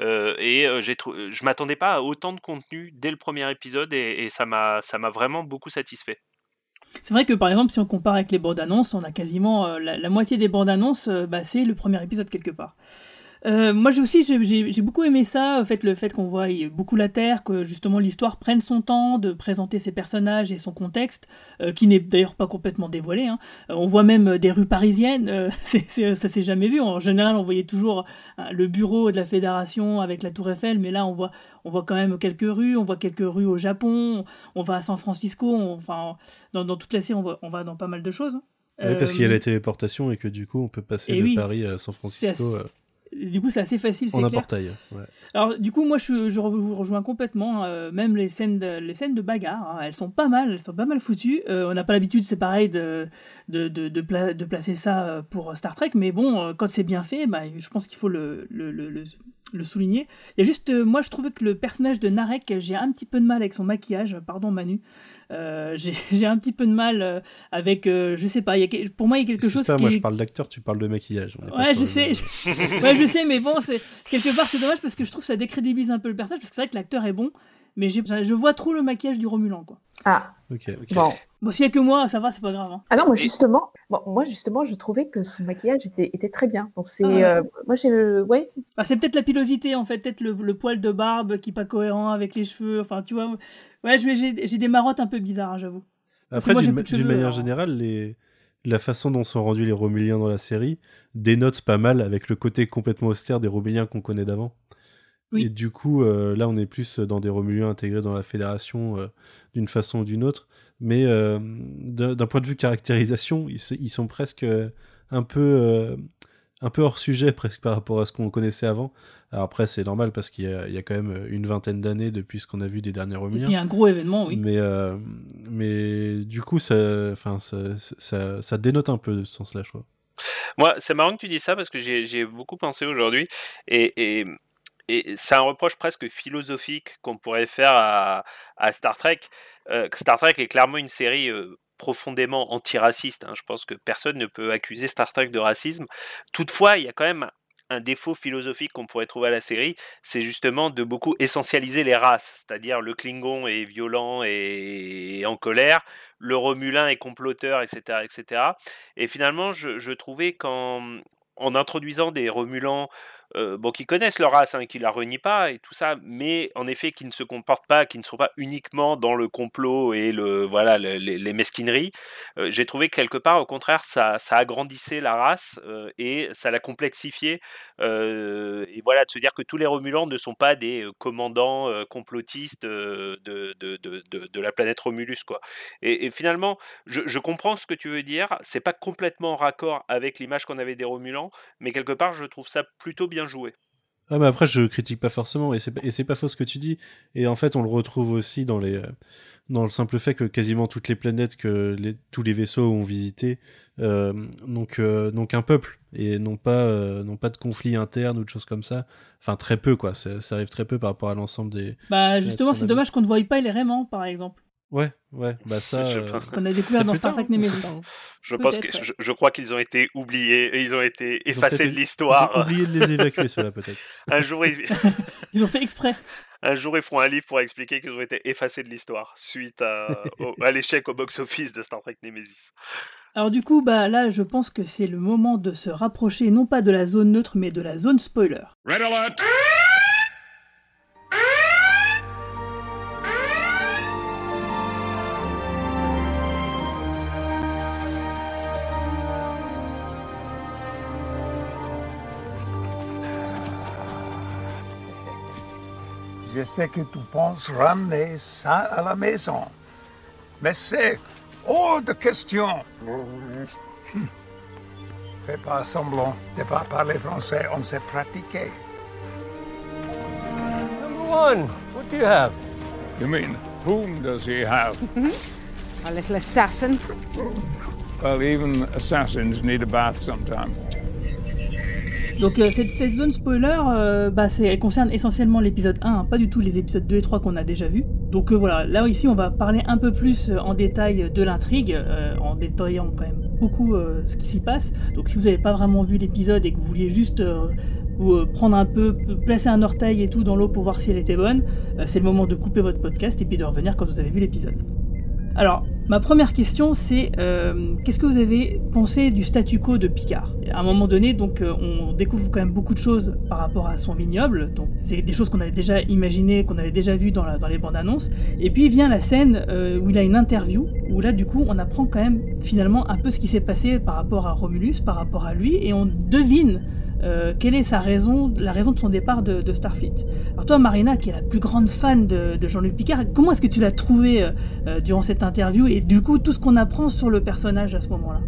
Euh, et euh, j'ai je m'attendais pas à autant de contenu dès le premier épisode et, et ça m'a vraiment beaucoup satisfait. C'est vrai que par exemple, si on compare avec les bandes annonces, on a quasiment euh, la, la moitié des bandes annonces, euh, bah, c'est le premier épisode quelque part. Euh, moi j'ai aussi j'ai- beaucoup aimé ça, en fait, le fait qu'on voit beaucoup la Terre, que justement l'histoire prenne son temps de présenter ses personnages et son contexte, euh, qui n'est d'ailleurs pas complètement dévoilé. hein. Euh, on voit même des rues parisiennes, euh, (laughs) c'est- ça s'est jamais vu. En général, on voyait toujours euh, le bureau de la Fédération avec la Tour Eiffel, mais là on voit, on voit quand même quelques rues, on voit quelques rues au Japon, on va à San Francisco, on- enfin dans, dans toute la série on va, on va dans pas mal de choses. Ouais, parce qu'il y a la téléportation et que du coup, on peut passer de oui, Paris à San Francisco Du coup, c'est assez facile, c'est en un portail. Ouais. Alors, du coup, moi, je, vous rejoins complètement. euh, même les scènes, de, les scènes de bagarre, hein, elles sont pas mal, elles sont pas mal foutues. Euh, on n'a pas l'habitude, c'est pareil, de, de, de, de, pla- de placer ça euh, pour Star Trek, mais bon, euh, quand c'est bien fait, bah, je pense qu'il faut le, le, le, le- le souligner. Il y a juste, euh, moi, je trouvais que le personnage de Narek, j'ai un petit peu de mal avec son maquillage. Pardon, Manu. Euh, j'ai (laughs) un petit peu de mal euh, avec, euh, je sais pas, il y a, pour moi, il y a quelque chose Excuse-moi, qui moi est- je parle d'acteur, tu parles de maquillage. Ouais, je sais. je- (laughs) ouais, je sais, mais bon, c'est quelque part c'est dommage parce que je trouve que ça décrédibilise un peu le personnage parce que c'est vrai que l'acteur est bon, mais je vois trop le maquillage du Romulan quoi. Ah, Ok. bon. Bon, s'il y a que moi, ça va, c'est pas grave. hein. Ah non, moi justement, bon, moi justement, je trouvais que son maquillage était, était très bien. Donc c'est, Ah ouais. euh, moi j'ai, ouais, Bah, c'est peut-être la pilosité en fait, peut-être le, le poil de barbe qui est pas cohérent avec les cheveux. Enfin, tu vois, ouais, je- j'ai j'ai des marottes un peu bizarres, hein, j'avoue. Après, d'une manière alors. générale, les... la façon dont sont rendus les Romuliens dans la série dénote pas mal avec le côté complètement austère des Romuliens qu'on connaît d'avant. Oui. Et du coup, euh, là, on est plus dans des Romuliens intégrés dans la fédération euh, d'une façon ou d'une autre. Mais euh, d'un point de vue caractérisation, ils, sont presque un peu, euh, un peu hors sujet (laughs) presque par rapport à ce qu'on connaissait avant. Alors après, c'est normal parce qu'il y, a- il y a quand même une vingtaine d'années depuis ce qu'on a vu des derniers Et Romuliens. puis un gros événement, oui. Mais, euh, mais du coup, ça, enfin, ça, ça, ça dénote un peu de ce sens-là, je crois. Moi, c'est marrant que tu dis ça parce que j'y ai beaucoup pensé aujourd'hui. Et, et, et c'est un reproche presque philosophique qu'on pourrait faire à, Star Trek. Euh, Star Trek est clairement une série euh, profondément antiraciste. Hein. Je pense que personne ne peut accuser Star Trek de racisme. Toutefois, il y a quand même un défaut philosophique qu'on pourrait trouver à la série, c'est justement de beaucoup essentialiser les races, c'est-à-dire le Klingon est violent et, en colère, le Romulin est comploteur, etc., etc. Et finalement, je, trouvais qu'en en introduisant des Romulans euh, bon, qui connaissent leur race, hein, qui la renient pas et tout ça, mais en effet qui ne se comportent pas, qui ne sont pas uniquement dans le complot et le voilà les, mesquineries. Euh, j'ai trouvé que quelque part, au contraire, ça, ça agrandissait la race euh, et ça la complexifiait. et voilà, de se dire que tous les Romulans ne sont pas des commandants complotistes de, de, de, de, la planète Romulus, quoi. Et, finalement, je, je, comprends ce que tu veux dire. C'est pas complètement en raccord avec l'image qu'on avait des Romulans, mais quelque part, je trouve ça plutôt bien joué. Ah mais après je critique pas forcément et c'est pas faux ce que tu dis. Et en fait on le retrouve aussi dans les dans le simple fait que quasiment toutes les planètes que les, tous les vaisseaux ont visité euh, donc euh, donc un peuple et non pas euh, non pas de conflit interne ou de choses comme ça. Enfin très peu quoi. Ça, arrive très peu par rapport à l'ensemble des bah justement c'est dommage qu'on ne voie pas les Raymond par exemple Ouais, ouais, bah ça. Je... Euh, On a découvert dans Star Trek Nemesis. Je pense que je, crois qu'ils ont été oubliés, ils ont été effacés de l'histoire. Ils ont oublié de les évacuer, cela peut-être. (laughs) un jour, ils... (laughs) ils ont fait exprès. Un jour, ils font un livre pour expliquer qu'ils ont été effacés de l'histoire suite à, à l'échec au box-office de Star Trek Nemesis. Alors du coup, bah là, je pense que c'est le moment de se rapprocher non pas de la zone neutre, mais de la zone spoiler. Red alert. Je sais que tu penses ramener ça à la maison. Mais c'est hors de question. Fais pas semblant de ne pas parler français, on s'est pratiqué. Number one, what do you have? You mean, whom does he have? (laughs) a little assassin. Well, even assassins need a bath sometime. Donc euh, cette, zone spoiler, euh, bah, elle concerne essentiellement l'épisode 1, hein, pas du tout les épisodes 2 et 3 qu'on a déjà vus. Donc euh, voilà, là ici on va parler un peu plus en détail de l'intrigue, en détaillant quand même beaucoup ce qui s'y passe. Donc si vous n'avez pas vraiment vu l'épisode et que vous vouliez juste prendre un peu, placer un orteil et tout dans l'eau pour voir si elle était bonne, c'est le moment de couper votre podcast et puis de revenir quand vous avez vu l'épisode. Alors, ma première question, c'est euh, qu'est-ce que vous avez pensé du statu quo de Picard? À un moment donné, donc, euh, on découvre quand même beaucoup de choses par rapport à son vignoble. Donc, c'est des choses qu'on avait déjà imaginées, qu'on avait déjà vues dans, les bandes annonces. Et puis vient la scène euh, où il a une interview, où là, du coup, on apprend quand même finalement un peu ce qui s'est passé par rapport à Romulus, par rapport à lui, et on devine euh, quelle est sa raison, la raison de son départ de, Starfleet? Alors toi, Marina, qui est la plus grande fan de, Jean-Luc Picard, comment est-ce que tu l'as trouvé euh, euh, durant cette interview et du coup tout ce qu'on apprend sur le personnage à ce moment-là?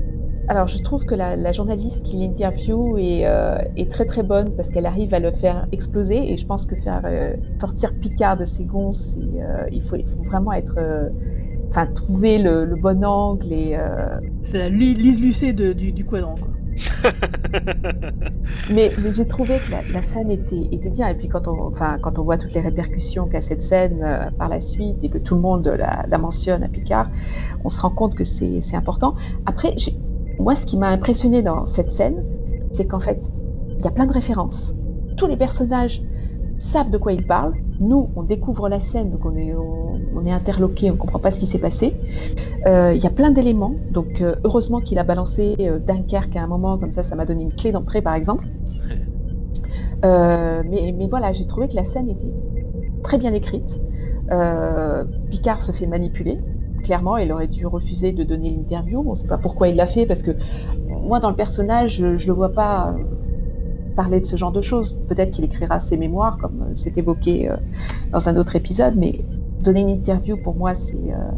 Alors, je trouve que la, journaliste qui l'interview est, est, très très bonne parce qu'elle arrive à le faire exploser et je pense que faire sortir Picard de ses gonds, il faut, il, faut, vraiment être, enfin trouver le, bon angle et. C'est la Lise Lucet du, du quadrant. Quoi. (laughs) mais, j'ai trouvé que la, scène était, était, bien. Et puis quand on, enfin, quand on voit toutes les répercussions qu'a cette scène euh, par la suite et que tout le monde la, mentionne à Picard, on se rend compte que c'est important. Après, moi, ce qui m'a impressionné dans cette scène, c'est qu'en fait, il y a plein de références. Tous les personnages savent de quoi ils parlent. Nous, on découvre la scène, donc on est, on, est interloqué, on ne comprend pas ce qui s'est passé. Euh, il y a plein d'éléments, donc euh, heureusement qu'il a balancé euh, Dunkerque à un moment, comme ça, ça m'a donné une clé d'entrée, par exemple. (laughs) mais, mais, voilà, j'ai trouvé que la scène était très bien écrite. Picard se fait manipuler. Clairement, il aurait dû refuser de donner l'interview. On ne sait pas pourquoi il l'a fait, parce que moi, dans le personnage, je ne le vois pas parler de ce genre de choses. Peut-être qu'il écrira ses mémoires, comme euh, c'est évoqué euh, dans un autre épisode, mais donner une interview, pour moi, c'est euh,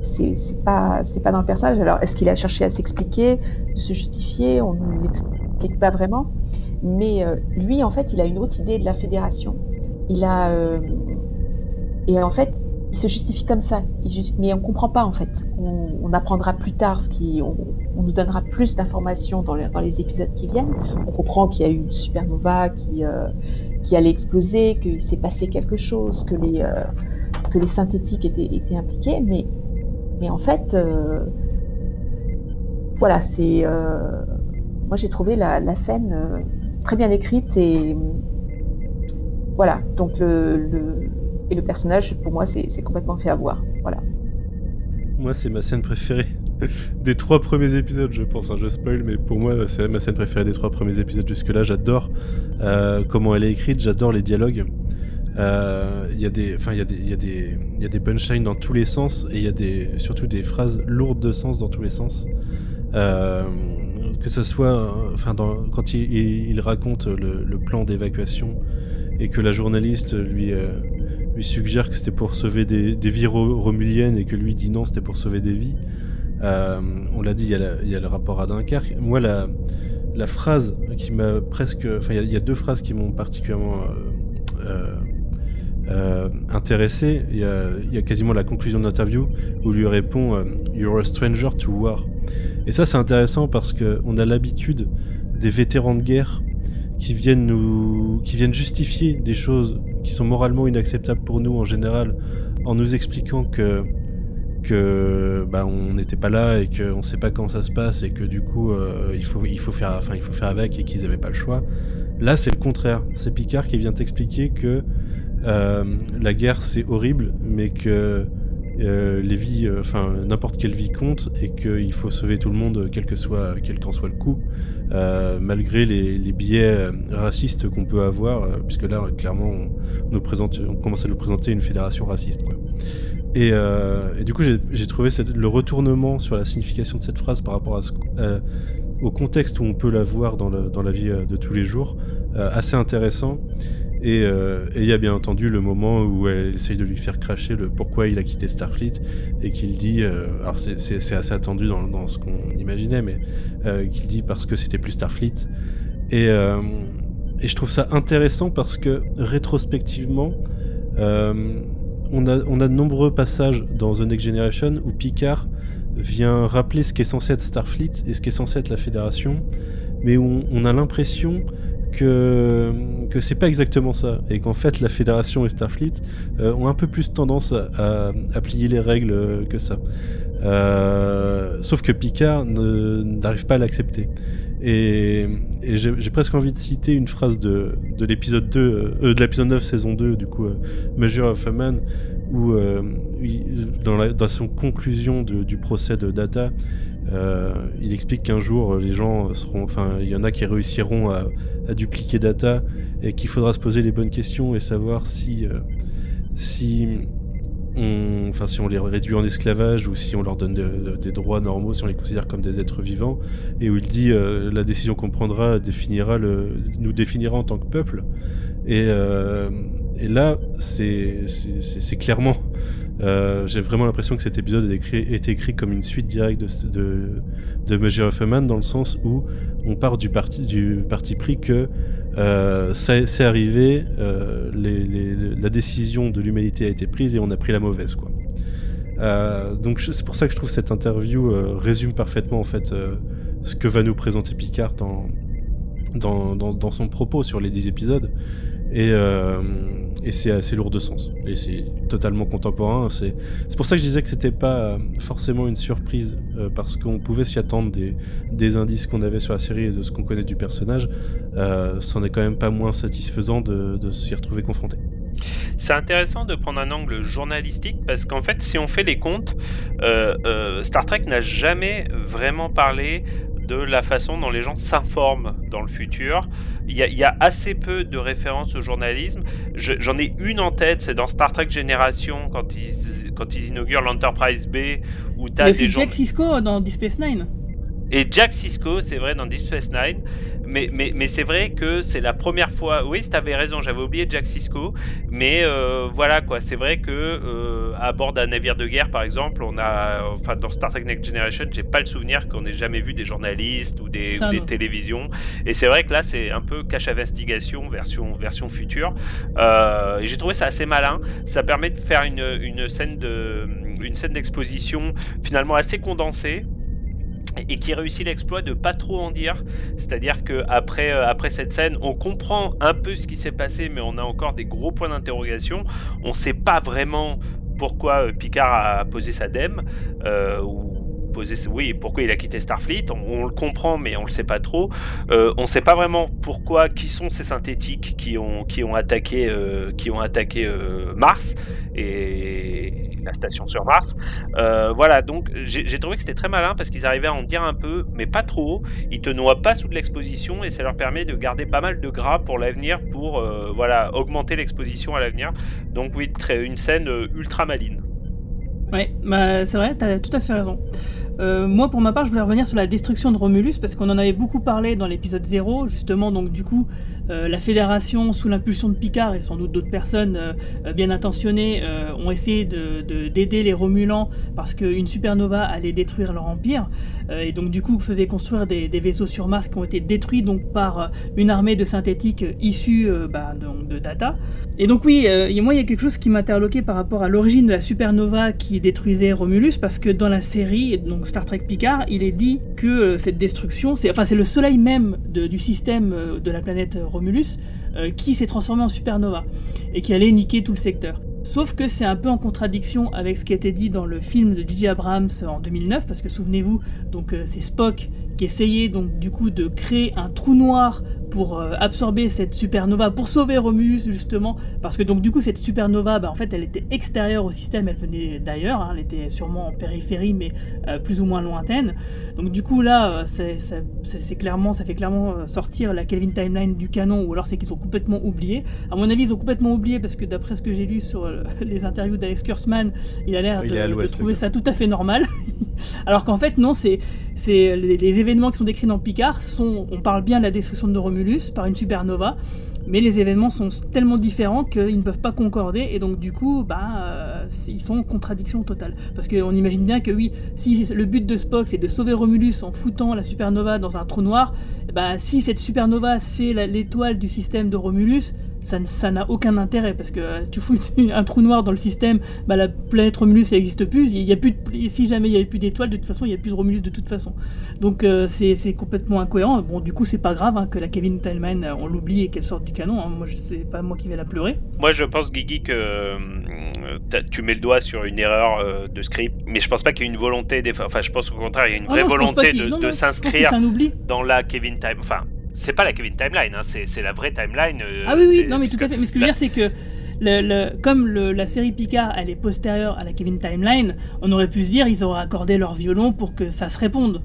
c'est pas c'est pas dans le personnage. Alors, est-ce qu'il a cherché à s'expliquer, se justifier? On ne l'explique pas vraiment. Mais lui, en fait, il a une autre idée de la fédération. Il a et en fait, il se justifie comme ça. mais on comprend pas en fait. On, apprendra plus tard ce qui, on, nous donnera plus d'informations dans, les épisodes qui viennent. On comprend qu'il y a eu une supernova qui, euh, qui allait exploser, qu'il s'est passé quelque chose, que les, euh, que les synthétiques étaient, étaient impliqués, mais, mais en fait, euh, voilà, c'est, moi j'ai trouvé la, scène très bien écrite et voilà. Donc le et le personnage, pour moi, c'est complètement fait avoir. Voilà. Moi, c'est ma scène préférée (laughs) des trois premiers épisodes, je pense. Hein, je spoil, mais pour moi, c'est ma scène préférée des trois premiers épisodes jusque-là. J'adore euh, comment elle est écrite, j'adore les dialogues. Euh, il y a des, il y y y a des punchlines dans tous les sens et il y a des, surtout des phrases lourdes de sens dans tous les sens. Euh, que ce soit, enfin, quand il, raconte le plan d'évacuation et que la journaliste lui lui suggère que c'était pour sauver des, vies romuliennes et que lui dit non, c'était pour sauver des vies. Euh, on l'a dit, il y, a le rapport à Dunkerque. Moi, la, la phrase qui m'a presque. Enfin, il y, a deux phrases qui m'ont particulièrement euh, euh, intéressé. Il y, a, quasiment la conclusion de l'interview où lui répond You're a stranger to war. Et ça, c'est intéressant parce qu'on a l'habitude des vétérans de guerre qui viennent nous, qui viennent justifier des choses qui sont moralement inacceptables pour nous en général, en nous expliquant que que bah, on n'était pas là et qu'on ne sait pas quand ça se passe et que du coup euh, il faut il faut faire enfin il faut faire avec et qu'ils n'avaient pas le choix. Là c'est le contraire, c'est Picard qui vient t'expliquer que euh, la guerre c'est horrible mais que euh, les vies, euh, enfin n'importe quelle vie compte et qu'il faut sauver tout le monde quel que soit quel qu'en soit le coup, euh, malgré les, les, biais racistes qu'on peut avoir, puisque là clairement on, nous présente, on commence à nous présenter une fédération raciste. Quoi. Et, du coup j'ai trouvé le retournement sur la signification de cette phrase par rapport au contexte où on peut la voir dans la vie de tous les jours assez intéressant. Euh, et il y a bien entendu le moment où elle essaye de lui faire cracher le pourquoi il a quitté Starfleet et qu'il dit, euh, alors c'est assez attendu dans, ce qu'on imaginait, mais euh, qu'il dit parce que c'était plus Starfleet. Et, je trouve ça intéressant parce que rétrospectivement, on a de nombreux passages dans The Next Generation où Picard vient rappeler ce qui est censé être Starfleet et ce qui est censé être la Fédération, mais où on a l'impression que, que c'est pas exactement ça et qu'en fait la Fédération et Starfleet euh, ont un peu plus tendance à, plier les règles que ça. Euh, sauf que Picard n'arrive pas à l'accepter. Et, j'ai presque envie de citer une phrase de, de l'épisode 2, euh, de l'épisode 9 saison 2 du coup, Measure of a Man, où dans, la, son conclusion du procès de Data, euh, il explique qu'un jour, les gens seront, enfin, il y en a qui réussiront à, dupliquer data et qu'il faudra se poser les bonnes questions et savoir si, euh, si on, enfin, si on les réduit en esclavage ou si on leur donne des droits normaux, si on les considère comme des êtres vivants. Et où il dit euh, la décision qu'on prendra définira le, nous définira en tant que peuple. Et là, c'est clairement euh, j'ai vraiment l'impression que cet épisode est écrit, écrit comme une suite directe de, de, de Measure dans le sens où on part du parti, pris que euh, c'est arrivé, euh, la décision de l'humanité a été prise et on a pris la mauvaise. Donc c'est pour ça que je trouve cette interview résume parfaitement en fait ce que va nous présenter Picard dans, dans son propos sur les 10 épisodes. Et, euh, et c'est assez lourd de sens. Et c'est totalement contemporain. C'est pour ça que je disais que c'était pas forcément une surprise, euh, parce qu'on pouvait s'y attendre des, des indices qu'on avait sur la série et de ce qu'on connaît du personnage. Euh, C'en est quand même pas moins satisfaisant de, s'y retrouver confronté. C'est intéressant de prendre un angle journalistique parce qu'en fait, si on fait les comptes, euh, euh, Star Trek n'a jamais vraiment parlé de la façon dont les gens s'informent dans le futur. Il y, a, assez peu de références au journalisme. J'en ai une en tête, c'est dans Star Trek Génération, quand ils, quand ils inaugurent l'Enterprise B, où tu as. Jack Cisco dans Deep Space Nine. et Jack Sisko, c'est vrai, dans Deep Space Nine. Mais, mais, mais c'est vrai que c'est la première fois. Oui, tu avais raison, j'avais oublié Jack Sisko. Mais euh, voilà, quoi. C'est vrai que euh, à bord d'un navire de guerre, par exemple, on a. Enfin, dans Star Trek Next Generation, j'ai pas le souvenir qu'on ait jamais vu des journalistes ou des, ou télévisions. Et c'est vrai que là, c'est un peu cache investigation version, version future. Euh, et j'ai trouvé ça assez malin. Ça permet de faire une, une scène de une scène d'exposition finalement assez condensée et qui réussit l'exploit de pas trop en dire. C'est-à-dire que après, euh, après cette scène, on comprend un peu ce qui s'est passé, mais on a encore des gros points d'interrogation. On sait pas vraiment pourquoi euh, Picard a posé sa dème, euh, oui, pourquoi il a quitté Starfleet? On, le comprend, mais on le sait pas trop. Euh, on sait pas vraiment pourquoi, qui sont ces synthétiques qui ont, qui ont attaqué, euh, qui ont attaqué euh, Mars et la station sur Mars. Euh, voilà, donc j'ai trouvé que c'était très malin parce qu'ils arrivaient à en dire un peu, mais pas trop. Ils te noient pas sous de l'exposition et ça leur permet de garder pas mal de gras pour l'avenir, pour voilà augmenter l'exposition à l'avenir. Donc oui, très, une scène ultra maline. Ouais, bah, c'est vrai, t'as tout à fait raison. Euh, moi, pour ma part, je voulais revenir sur la destruction de Romulus parce qu'on en avait beaucoup parlé dans l'épisode 0, justement. Donc, du coup, euh, la Fédération, sous l'impulsion de Picard et sans doute d'autres personnes euh, bien intentionnées, euh, ont essayé de- de- d'aider les Romulans parce qu'une supernova allait détruire leur empire. Et donc, du coup, faisait construire des, vaisseaux sur Mars qui ont été détruits donc par une armée de synthétiques issus bah, de Data. Et donc, oui, et moi, il y a quelque chose qui m'interloquait par rapport à l'origine de la supernova qui détruisait Romulus parce que dans la série, donc Star Trek Picard, il est dit euh, cette destruction, c'est enfin c'est le soleil même du système euh, de la planète Romulus euh, qui s'est transformé en supernova et qui allait niquer tout le secteur. Sauf que c'est un peu en contradiction avec ce qui a été dit dans le film de J.J. Abrams en 2009, parce que souvenez-vous, donc c'est Spock qui essayait donc du coup de créer un trou noir pour euh, absorber cette supernova, pour sauver Romulus justement, parce que donc du coup cette supernova, bah, en fait elle était extérieure au système, elle venait d'ailleurs, hein, elle était sûrement en périphérie mais euh, plus ou moins lointaine. Donc du coup là, euh, c'est c'est clairement, ça fait clairement sortir la Kelvin Timeline du canon, ou alors c'est qu'ils ont complètement oublié. À mon avis, ils ont complètement oublié parce que d'après ce que j'ai lu sur euh, (laughs) les interviews d'Alex Kurzman, il a l'air de, trouver ça tout à fait normal. (laughs) alors qu'en fait non, c'est c'est les, les événements qui sont décrits dans Picard sont, on parle bien de la destruction de Romulus par une supernova. Mais les événements sont tellement différents qu'ils ne peuvent pas concorder et donc du coup, bah, euh, ils sont en contradiction totale. Parce qu'on imagine bien que oui, si le but de Spock c'est de sauver Romulus en foutant la supernova dans un trou noir, bah, si cette supernova c'est l'étoile du système de Romulus, ça n'a aucun intérêt parce que euh, tu fous un trou noir dans le système, bah, la planète Romulus elle n'existe plus. Il y a plus de- si jamais il n'y avait plus d'étoiles, de toute façon il n'y a plus de Romulus de toute façon. Donc euh, c'est c'est complètement incohérent. Bon, du coup c'est pas grave hein, que la Kevin Timeline euh, on l'oublie et qu'elle sorte du canon. hein. Moi sais pas moi qui vais la pleurer. Moi, je pense, Guigui, que euh, tu mets le doigt sur une erreur euh, de script, mais je pense pas qu'il y ait une volonté. d'eff- Enfin, je pense au contraire, il y a une Ah vraie non, volonté de, s'inscrire c'est dans la Kevin Time. Enfin, c'est pas la Kevin Timeline, hein, c'est la vraie timeline. euh, Ah oui, oui, non, mais tout à fait. Mais ce que je veux dire, c'est que le, le- comme le- la série Picard, elle est postérieure à la Kevin Timeline, on aurait pu se dire ils auraient accordé leur violon pour que ça se réponde.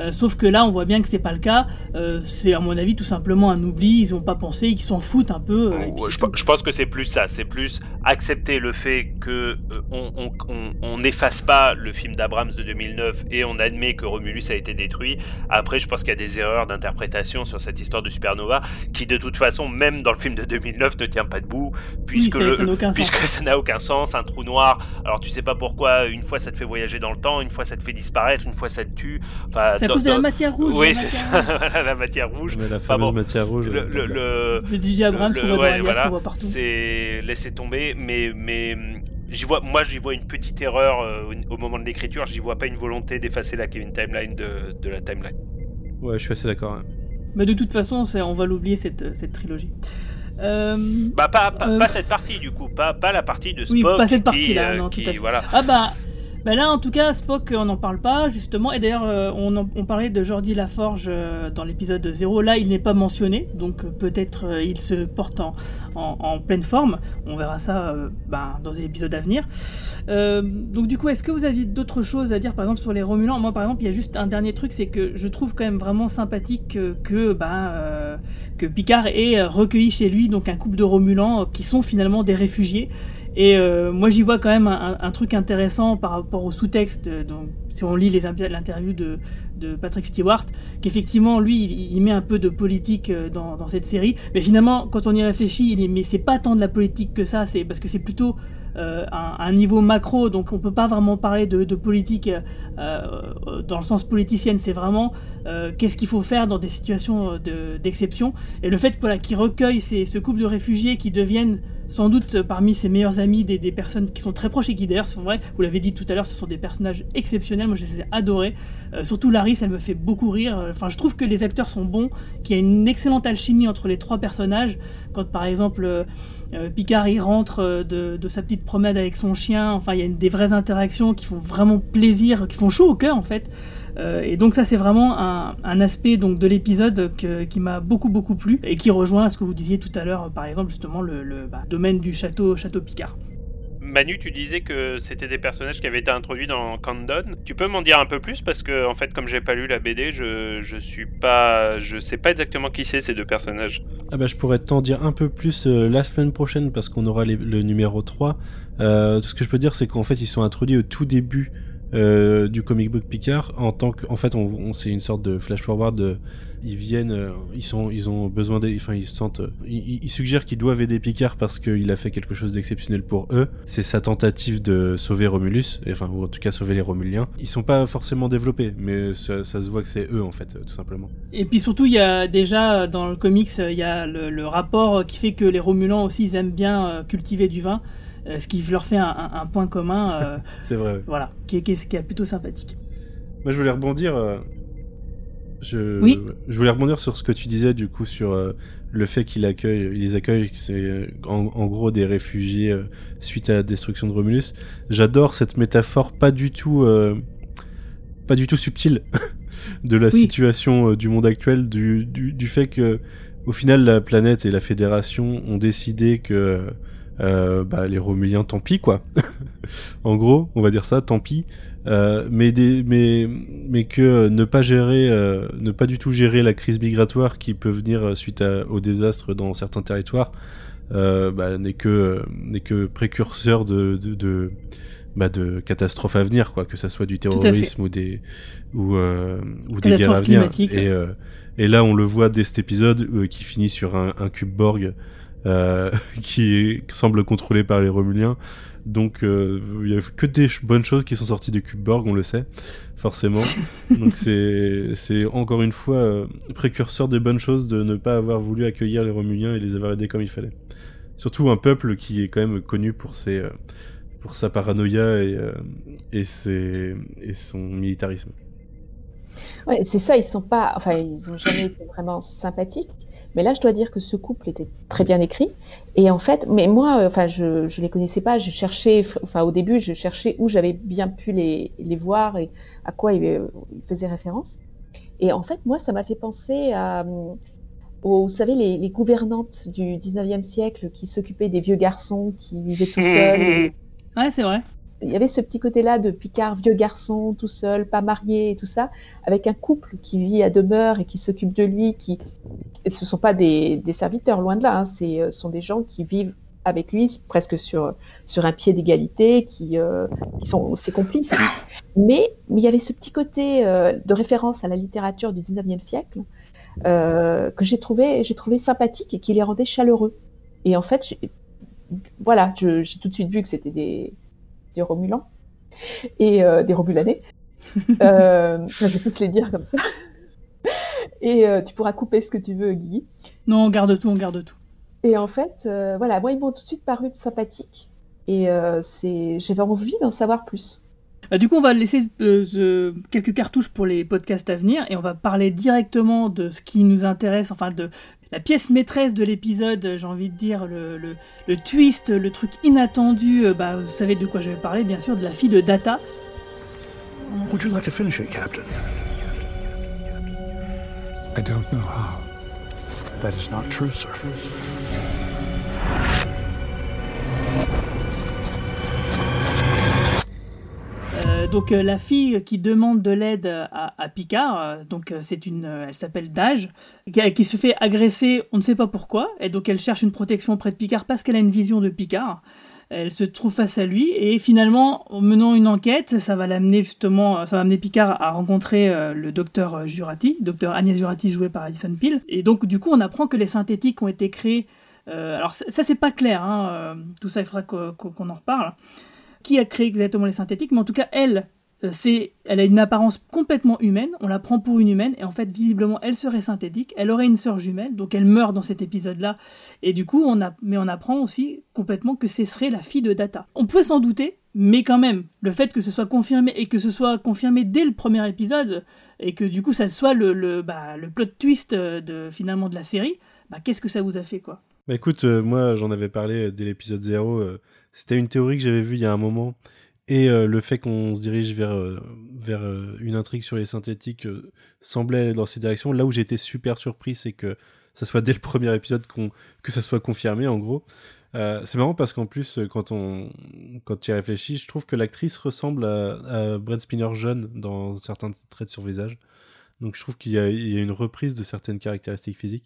Euh, sauf que là, on voit bien que c'est pas le cas. Euh, c'est à mon avis tout simplement un oubli. Ils ont pas pensé, ils s'en foutent un peu. euh, je, pense que c'est plus ça, c'est plus accepter le fait que on, n'efface pas le film d'Abrams de 2009 et on admet que Romulus a été détruit. Après, je pense qu'il y a des erreurs d'interprétation sur cette histoire de supernova qui, de toute façon, même dans le film de 2009, ne tient pas debout puisque ça- le- ça n'a aucun sens. puisque ça n'a aucun sens. Un trou noir. Alors tu sais pas pourquoi. Une fois ça te fait voyager dans le temps, une fois ça te fait disparaître, une fois ça te tue. Enfin, cause de la matière rouge. Oui, la c'est matière ça, (laughs) la matière rouge. Mais la Enfin, fameuse bon, matière rouge. le, le, le- De DJ Abrams qu'on voit dans ouais, Alias, voilà, qu'on voit partout. C'est laisser tomber, mais mais j'y vois, moi j'y vois une petite erreur euh, au, moment de l'écriture. J'y vois pas une volonté d'effacer la Kevin timeline de, de la timeline. Ouais, je suis assez d'accord. hein. Mais de toute façon, c'est- on va l'oublier cette, cette trilogie. Euh, Bah pas, pas, Euh, pas cette partie du coup, pas, pas la partie de Spock. Oui, pas cette qui, euh, non, qui, tout à fait. Voilà. Ah bah, bah là, en tout cas, Spock, on n'en parle pas, justement. Et d'ailleurs, euh, on, parlait de Jordi Laforge euh, dans l'épisode 0. Là, il n'est pas mentionné, donc euh, peut-être euh, il se porte en, pleine forme. On verra ça euh, bah, dans les épisodes à venir. Euh, donc du coup, est-ce que vous aviez d'autres choses à dire, par exemple, sur les Romulans? Moi, par exemple, il y a juste un dernier truc, c'est que je trouve quand même vraiment sympathique que, bah, euh, que Picard ait euh, recueilli chez lui donc un couple de Romulans euh, qui sont finalement des réfugiés Et euh, moi, j'y vois quand même un, truc intéressant par rapport au sous-texte. Donc, si on lit l'interview de, de, Patrick Stewart, qu'effectivement, lui, il, met un peu de politique euh, dans, cette série. Mais finalement, quand on y réfléchit, il mais c'est pas tant de la politique que ça. C'est parce que c'est plutôt euh, un, niveau macro, donc on peut pas vraiment parler de, de politique euh, euh dans le sens politicienne. C'est vraiment euh, qu'est-ce qu'il faut faire dans des situations d'exception. et le fait voilà, qu'il recueille ce couple de réfugiés qui deviennent sans doute parmi ses meilleurs amis des, personnes qui sont très proches et qui d'ailleurs sont vraies, vous l'avez dit tout à l'heure, ce sont des personnages exceptionnels, moi je les ai adorés. Euh, surtout Laris, elle me fait beaucoup rire. Enfin, je trouve que les acteurs sont bons, qu'il y a une excellente alchimie entre les trois personnages. Quand par exemple euh, euh Picard il rentre euh, de, sa petite promenade avec son chien, enfin il y a des vraies interactions qui font vraiment plaisir, qui font chaud au cœur en fait. Euh, et donc ça c'est vraiment un, un, aspect donc de l'épisode qui m'a beaucoup beaucoup plu et qui rejoint ce que vous disiez tout à l'heure, par exemple justement le, le bah, domaine du château château Picard. Manu, tu disais que c'était des personnages qui avaient été introduits dans Countdown. Tu peux m'en dire un peu plus parce que en fait, comme j'ai pas lu la BD, je je suis pas, je sais pas exactement qui c'est ces deux personnages. Ah bah je pourrais t'en dire un peu plus euh, la semaine prochaine parce qu'on aura les, le numéro 3. Euh, tout ce que je peux dire, c'est qu'en fait, ils sont introduits au tout début euh, du comic book Picard en tant que en fait on, on c'est une sorte de flash forward ils viennent euh, ils sont ils ont besoin des enfin ils sentent ils, ils suggèrent qu'ils doivent aider Picard parce qu'il a fait quelque chose d'exceptionnel pour eux. C'est sa tentative de sauver Romulus enfin ou en tout cas sauver les Romuliens. Ils sont pas forcément développés mais ça, se voit que c'est eux en fait tout simplement. Et puis surtout il y a déjà dans le comics il y a le, rapport qui fait que les Romulans aussi ils aiment bien euh, cultiver du vin. euh, ce qui leur fait un, un, un point commun. Euh, (laughs) c'est vrai. Voilà, qui est, qui, est, qui est, plutôt sympathique. Moi, je voulais rebondir. Euh, je, oui. je voulais rebondir sur ce que tu disais du coup sur euh, le fait qu'il accueille, il les accueille, c'est en, en, gros des réfugiés euh, suite à la destruction de Romulus. J'adore cette métaphore, pas du tout, euh, pas du tout subtile (laughs) de la oui. situation du monde actuel, du, du, du, fait que au final la planète et la Fédération ont décidé que euh, bah, les Romuliens, tant pis quoi. (laughs) en gros, on va dire ça, tant pis. Euh, mais, des, mais, mais que ne pas gérer, euh, ne pas du tout gérer la crise migratoire qui peut venir suite à, au désastre dans certains territoires, euh, bah, n'est que n'est que précurseur de, de, de bah, de catastrophes à venir, quoi, que ça soit du terrorisme ou des ou, euh, ou des guerres à venir. Et, euh, et là, on le voit dès cet épisode euh, qui finit sur un, un cube Borg euh, (laughs) qui, est, semble contrôlé par les Romuliens. Donc euh, il y a que des bonnes choses qui sont sorties de Cube Borg, on le sait, forcément. (laughs) Donc c'est c'est encore une fois euh, précurseur des bonnes choses de ne pas avoir voulu accueillir les Romuliens et les avoir aidés comme il fallait. Surtout un peuple qui est quand même connu pour ses euh, pour sa paranoïa et euh, et ses et son militarisme. Ouais, c'est ça, ils sont pas enfin ils ont jamais été vraiment sympathiques. Mais là, je dois dire que ce couple était très bien écrit. Et en fait, mais moi, euh, enfin, je je les connaissais pas. Je cherchais, enfin, au début, je cherchais où j'avais bien pu les les voir et à quoi ils, ils faisaient référence. Et en fait, moi, ça m'a fait penser à, aux, vous savez, les, les gouvernantes du 19e siècle qui s'occupaient des vieux garçons qui vivaient tout seuls. (laughs) Et... Ouais, c'est vrai il y avait ce petit côté-là de Picard, vieux garçon, tout seul, pas marié et tout ça, avec un couple qui vit à demeure et qui s'occupe de lui, qui, ce sont pas des, serviteurs, loin de là, hein, ce sont des gens qui vivent avec lui presque sur, sur un pied d'égalité, qui, euh, sont ses complices. Mais, il y avait ce petit côté euh, de référence à la littérature du 19e siècle euh, que j'ai trouvé, trouvé sympathique et qui les rendait chaleureux. Et en fait, voilà, j'ai tout de suite vu que c'était des, des Romulans et euh, des Romulanais. (laughs) euh, je vais tous les dire comme ça. et euh, tu pourras couper ce que tu veux, Guy. Non, on garde tout, on garde tout. Et en fait, voilà, moi, ils m'ont tout de suite paru sympathiques. Et euh, j'avais envie d'en savoir plus. Bah, du coup, on va laisser euh, quelques cartouches pour les podcasts à venir et on va parler directement de ce qui nous intéresse, enfin de la pièce maîtresse de l'épisode, j'ai envie de dire, le, le, le, twist, le truc inattendu. Euh, bah, vous savez de quoi je vais parler, bien sûr, de la fille de Data. Would you like to finish it, Captain? I don't know how. That is not true, sir. Euh, donc euh, la fille qui demande de l'aide à, Picard, euh, donc c'est une, elle s'appelle Dage, qui, se fait agresser, on ne sait pas pourquoi, et donc elle cherche une protection auprès de Picard parce qu'elle a une vision de Picard. Elle se trouve face à lui et finalement, en menant une enquête, ça va l'amener justement, ça va amener Picard à rencontrer le docteur Jurati, docteur Agnès Jurati joué par Alison Peel. Et donc du coup, on apprend que les synthétiques ont été créés. alors ça, c'est pas clair, hein, tout ça il faudra qu'on en reparle. Qui a créé exactement les synthétiques, mais en tout cas elle, euh, c'est, elle a une apparence complètement humaine, on la prend pour une humaine, et en fait, visiblement, elle serait synthétique, elle aurait une sœur jumelle, donc elle meurt dans cet épisode-là, et du coup, on a, mais on apprend aussi complètement que ce serait la fille de Data. On pouvait s'en douter, mais quand même, le fait que ce soit confirmé, et que ce soit confirmé dès le premier épisode, et que du coup, ça soit le, le, bah, le plot twist euh, de, finalement de la série, bah, qu'est-ce que ça vous a fait, quoi? Bah écoute, euh, moi j'en avais parlé dès l'épisode 0. euh, C'était une théorie que j'avais vue il y a un moment. Et euh, le fait qu'on se dirige vers, euh, vers euh, une intrigue sur les synthétiques semblait aller dans cette direction. Là où j'étais super surpris, c'est que ça soit dès le premier épisode que ça soit confirmé, en gros. C'est marrant parce qu'en plus, quand on quand tu y réfléchis, je trouve que l'actrice ressemble à, à Brad Spinner jeune dans certains traits sur visage. Donc je trouve qu'il y, y a une reprise de certaines caractéristiques physiques.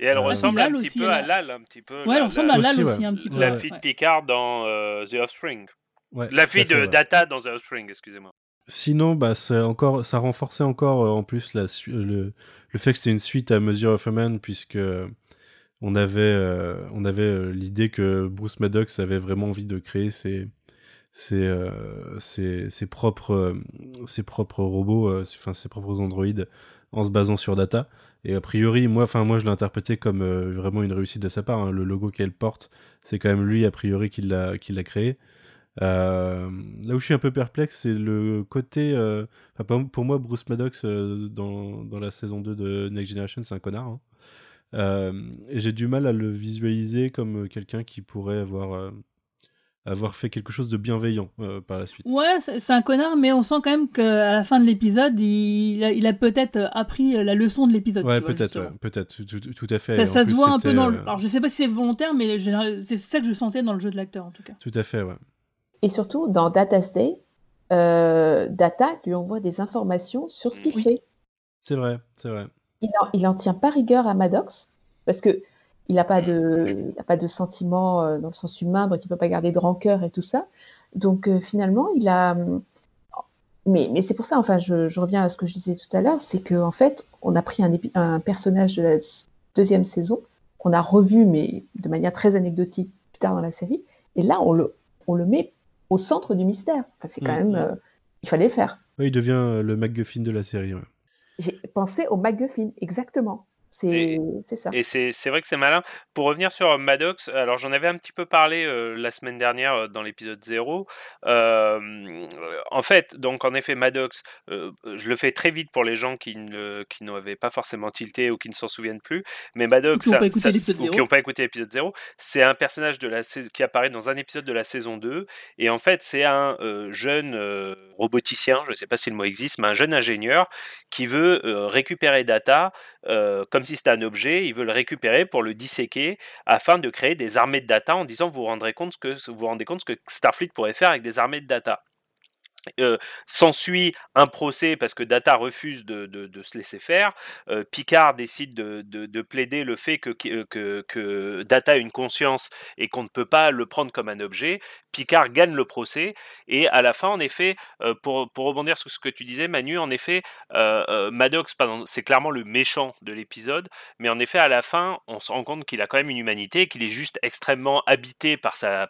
Et elle ressemble un petit peu elle à Lal, un petit peu. Ouais, elle la- ressemble à Lal aussi, aussi, ouais. un petit peu. La ouais. fille de. Picard dans euh, The Offspring. Ouais, La fille de ouais. Data dans The Offspring, excusez-moi. Sinon, bah, c'est encore, ça renforçait encore euh, en plus la, le, le fait que c'était une suite à Mesure of a Man, puisque euh, on avait, euh, on avait euh, l'idée que Bruce Maddox avait vraiment envie de créer ses, ses, euh, ses, ses propres, ses propres robots, euh, enfin ses propres androïdes, en se basant sur Data. Et a priori, moi, enfin je l'ai interprété comme euh, vraiment une réussite de sa part. hein. Le logo qu'elle porte, c'est quand même lui a priori qui l'a, créé. Euh, là où je suis un peu perplexe, c'est le côté. euh, pour- moi, Bruce Maddox dans, dans la saison 2 de Next Generation, c'est un connard. hein. J'ai du mal à le visualiser comme quelqu'un qui pourrait avoir, avoir fait quelque chose de bienveillant euh, par la suite. Ouais, c'est un connard, mais on sent quand même qu'à la fin de l'épisode, il, a, il a peut-être appris la leçon de l'épisode. Ouais, peut-être, ouais, peut-être, tout, à fait. Ça, se voit un peu dans le. euh, Alors, je sais pas si c'est volontaire, mais c'est ça que je sentais dans le jeu de l'acteur, en tout cas. Tout à fait, ouais. Et surtout, dans Data's Day, euh, Data lui envoie des informations sur ce qu'il Oui. fait. C'est vrai, c'est vrai. Il en, il en tient pas rigueur à Maddox, parce que il n'a pas de, il a pas de sentiments euh, dans le sens humain, donc il peut pas garder de rancœur et tout ça. Donc euh, finalement, il a. hum, Mais, mais c'est pour ça, enfin, je, je reviens à ce que je disais tout à l'heure, c'est qu'en en fait, on a pris un, personnage de la deuxième saison qu'on a revu, mais de manière très anecdotique plus tard dans la série, et là, on le, on le met au centre du mystère. Enfin, c'est quand Mhm. même. euh, il fallait le faire. Ouais, il devient le MacGuffin de la série. ouais. J'ai pensé au MacGuffin, exactement. C'est ça. Et c'est vrai que c'est malin. Pour revenir sur Maddox, alors j'en avais un petit peu parlé euh, la semaine dernière euh, dans l'épisode 0. Euh, en fait, donc en effet, Maddox, euh, je le fais très vite pour les gens qui ne qui n'avaient pas forcément tilté ou qui ne s'en souviennent plus. Mais Maddox, qui n'ont pas écouté l'épisode ou qui zéro. n'ont pas écouté l'épisode 0, c'est un personnage de la qui apparaît dans un épisode de la saison 2. Et en fait, c'est un jeune roboticien, je ne sais pas si le mot existe, mais un jeune ingénieur qui veut récupérer Data euh, comme si c'était un objet, il veut le récupérer pour le disséquer afin de créer des armées de data en disant vous vous rendrez compte vous vous rendez compte ce que Starfleet pourrait faire avec des armées de data. S'ensuit un procès parce que Data refuse de, se laisser faire. Picard décide de, de- de plaider le fait que, Data a une conscience et qu'on ne peut pas le prendre comme un objet. Picard gagne le procès et à la fin, en effet, pour, rebondir sur ce que tu disais, Manu, en effet, Maddox, c'est clairement le méchant de l'épisode, mais en effet, à la fin, on se rend compte qu'il a quand même une humanité, qu'il est juste extrêmement habité par sa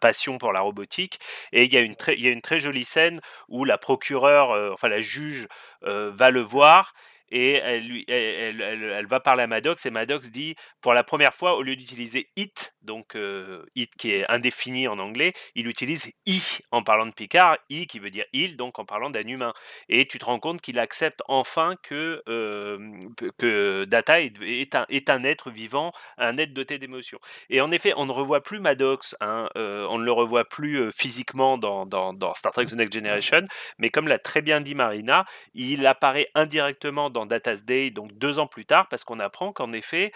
passion pour la robotique. Et il y a une très, il y a une très jolie scène où la procureure, euh, enfin la juge, euh, va le voir. Et elle, lui, elle, va parler à Maddox et Maddox dit pour la première fois au lieu d'utiliser it donc euh, it qui est indéfini en anglais il utilise i en parlant de Picard i qui veut dire il donc en parlant d'un humain. Et tu te rends compte qu'il accepte enfin que euh, Data est, un, être vivant un être doté d'émotions. Et en effet on ne revoit plus Maddox hein, euh, on ne le revoit plus physiquement dans, dans, Star Trek The Next Generation. Mais comme l'a très bien dit Marina il apparaît indirectement dans Data's Day, donc deux ans plus tard, parce qu'on apprend qu'en effet,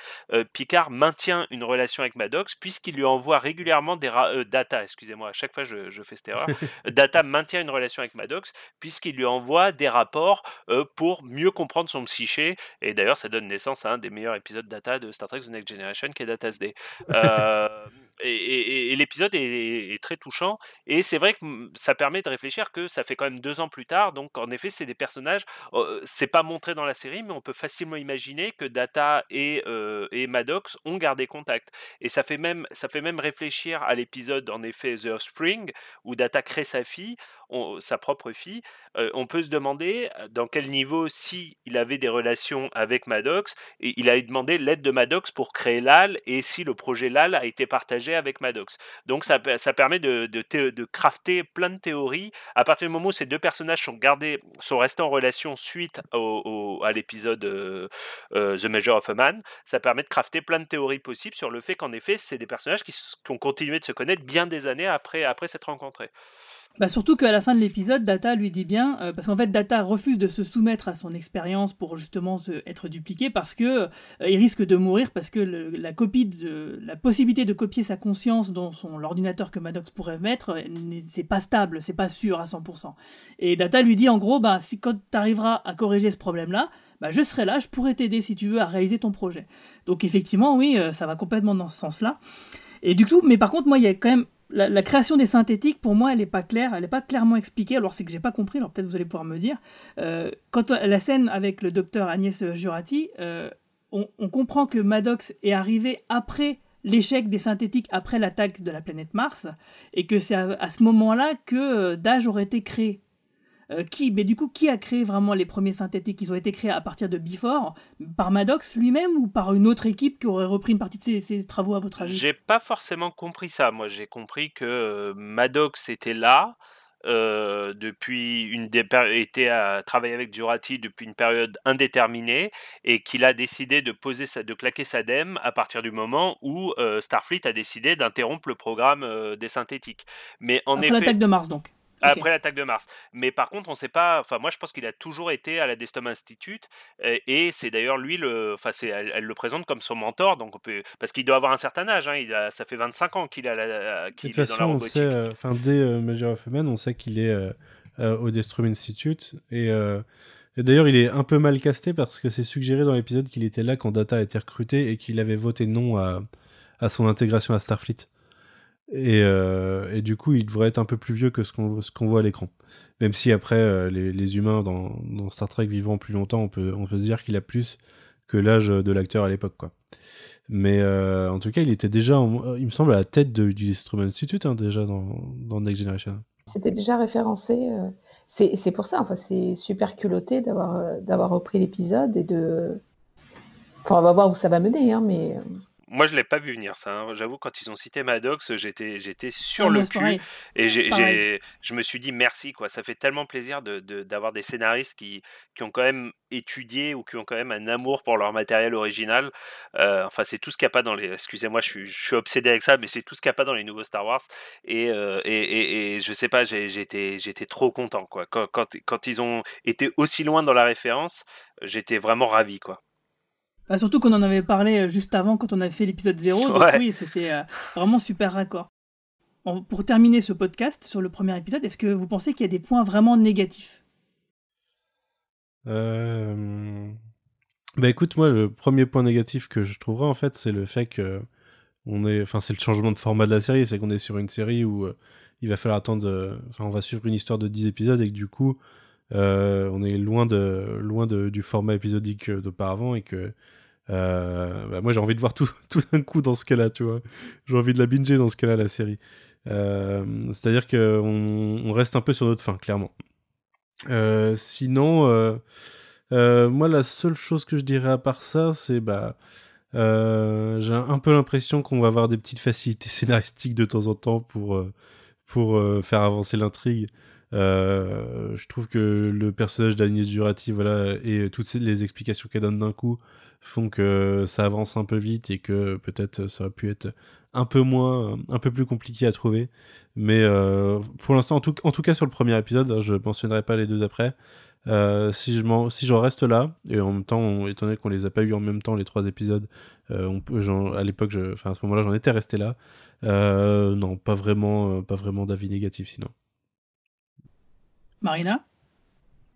Picard maintient une relation avec Maddox, puisqu'il lui envoie régulièrement des... euh, Data, excusez-moi, à chaque fois je, je fais cette erreur. (laughs) Data maintient une relation avec Maddox, puisqu'il lui envoie des rapports euh, pour mieux comprendre son psyché, et d'ailleurs ça donne naissance à un des meilleurs épisodes Data de Star Trek The Next Generation, qui est Data's Day. (laughs) Euh, et l'épisode est, très touchant et c'est vrai que ça permet de réfléchir que ça fait quand même deux ans plus tard. Donc en effet, c'est des personnages. c'est pas montré dans la série, mais on peut facilement imaginer que Data et, et Maddox ont gardé contact. Et ça fait même ça fait même réfléchir à l'épisode en effet The Offspring où Data crée sa fille sa propre fille, on peut se demander dans quel niveau, si il avait des relations avec Maddox, et il a demandé l'aide de Maddox pour créer LAL, et si le projet LAL a été partagé avec Maddox. Donc ça, ça permet de, de, de, crafter plein de théories. À partir du moment où ces deux personnages sont gardés, sont restés en relation suite au, à l'épisode The Measure of a Man, ça permet de crafter plein de théories possibles sur le fait qu'en effet, c'est des personnages qui, qui, ont continué de se connaître bien des années après, après s'être rencontrés. Bah surtout qu'à la fin de l'épisode, Data lui dit bien, euh, parce qu'en fait Data refuse de se soumettre à son expérience pour justement être dupliqué parce que euh, risque de mourir parce que la copie la possibilité de copier sa conscience dans son l'ordinateur que Maddox pourrait mettre, euh, c'est pas stable, c'est pas sûr à 100%. Et Data lui dit en gros, bah si quand tu arriveras à corriger ce problème-là, bah, je serai là, je pourrai t'aider si tu veux à réaliser ton projet. Donc effectivement, oui, ça va complètement dans ce sens-là. Et du coup, mais par contre, moi, il y a quand même la, création des synthétiques, pour moi, elle n'est pas claire, elle n'est pas clairement expliquée. Alors c'est que j'ai pas compris, alors peut-être vous allez pouvoir me dire. Euh, quand la scène avec le docteur Agnès Jurati, euh, on, comprend que Maddox est arrivé après l'échec des synthétiques, après l'attaque de la planète Mars, et que c'est à, ce moment-là que euh, Dage aurait été créé. Euh, qui, mais du coup, qui a créé vraiment les premiers synthétiques Ils ont été créés à partir de Before, par Maddox lui-même ou par une autre équipe qui aurait repris une partie de ses, travaux à votre avis? J'ai pas forcément compris ça. Moi, j'ai compris que euh, Maddox était là. Euh, depuis une était à travailler avec Jurati depuis une période indéterminée et qu'il a décidé de poser sa, de claquer sa dème à partir du moment où Starfleet a décidé d'interrompre le programme des synthétiques. Mais en Après l'attaque de Mars donc. Après l'attaque de Mars. Mais par contre, on ne sait pas. Enfin, moi, je pense qu'il a toujours été à la Destom Institute. Et, c'est d'ailleurs lui, le, enfin, elle, elle, le présente comme son mentor. Donc on peut, parce qu'il doit avoir un certain âge. Hein, il a, ça fait 25 ans qu'il, a la, qu est dans la. On sait, euh, enfin, dès euh, Major of Man, on sait qu'il est euh, au Destrom Institute. Et, et d'ailleurs, il est un peu mal casté parce que c'est suggéré dans l'épisode qu'il était là quand Data a été recruté et qu'il avait voté non à, à son intégration à Starfleet. Et, euh, et, du coup, il devrait être un peu plus vieux que ce qu'on voit à l'écran. Même si après, euh, les, humains dans, Star Trek vivant plus longtemps, on peut, se dire qu'il a plus que l'âge de l'acteur à l'époque. Mais euh, en tout cas, il était déjà, il me semble, à la tête du Instrument Institute, hein, déjà dans, Next Generation. C'était déjà référencé. C'est pour ça, enfin, c'est super culotté d'avoir d'avoir repris l'épisode et de. Enfin, on va voir où ça va mener, hein, mais. Moi, je l'ai pas vu venir, ça. Hein. J'avoue, quand ils ont cité Maddox, j'étais, j'étais sur le cul. Et j'ai, je me suis dit merci, quoi. Ça fait tellement plaisir de, d'avoir des scénaristes qui, qui ont quand même étudié ou qui ont quand même un amour pour leur matériel original. Euh, enfin, c'est tout ce qu'il n'y a pas dans les. Excusez-moi, je suis, je suis obsédé avec ça, mais c'est tout ce qu'il n'y a pas dans les nouveaux Star Wars. Et, euh, et, et, et, je sais pas, j'étais, j'étais trop content, quoi. Quand, quand, quand ils ont été aussi loin dans la référence, j'étais vraiment ravi, quoi. Bah, surtout qu'on en avait parlé euh, juste avant quand on avait fait l'épisode 0. Donc oui, c'était euh, vraiment super raccord. pour terminer ce podcast sur le premier épisode, est-ce que vous pensez qu'il y a des points vraiment négatifs? Euh... Bah écoute, moi, le premier point négatif que je trouverais, en fait, c'est le fait que on est, enfin, c'est le changement de format de la série, c'est qu'on est sur une série où euh, il va falloir attendre, enfin, on va suivre une histoire de 10 épisodes et que du coup, on est loin de, loin de, du format épisodique d'auparavant et que euh, bah, moi, j'ai envie de voir tout, (laughs) tout d'un coup dans ce cas-là, tu vois. J'ai envie de la binger dans ce cas-là, la série. Euh, c'est-à-dire qu'on on reste un peu sur notre fin, clairement. Euh, sinon, moi, la seule chose que je dirais à part ça, c'est bah. j'ai un peu l'impression qu'on va avoir des petites facilités (laughs) scénaristiques de temps en temps pour, pour faire avancer l'intrigue. Je trouve que le personnage d'Agnès Durati, voilà, et toutes les explications qu'elle donne d'un coup, font que ça avance un peu vite et que peut-être ça aurait pu être un peu moins, un peu plus compliqué à trouver. Mais euh, pour l'instant, en tout, cas sur le premier épisode, je mentionnerai pas les deux d'après. Euh, si je si j'en reste là et en même temps, étant donné qu'on les a pas eu en même temps les trois épisodes, euh, on peut, à l'époque, enfin à ce moment-là, j'en étais resté là. non, pas vraiment, pas vraiment d'avis négatif sinon. Marina?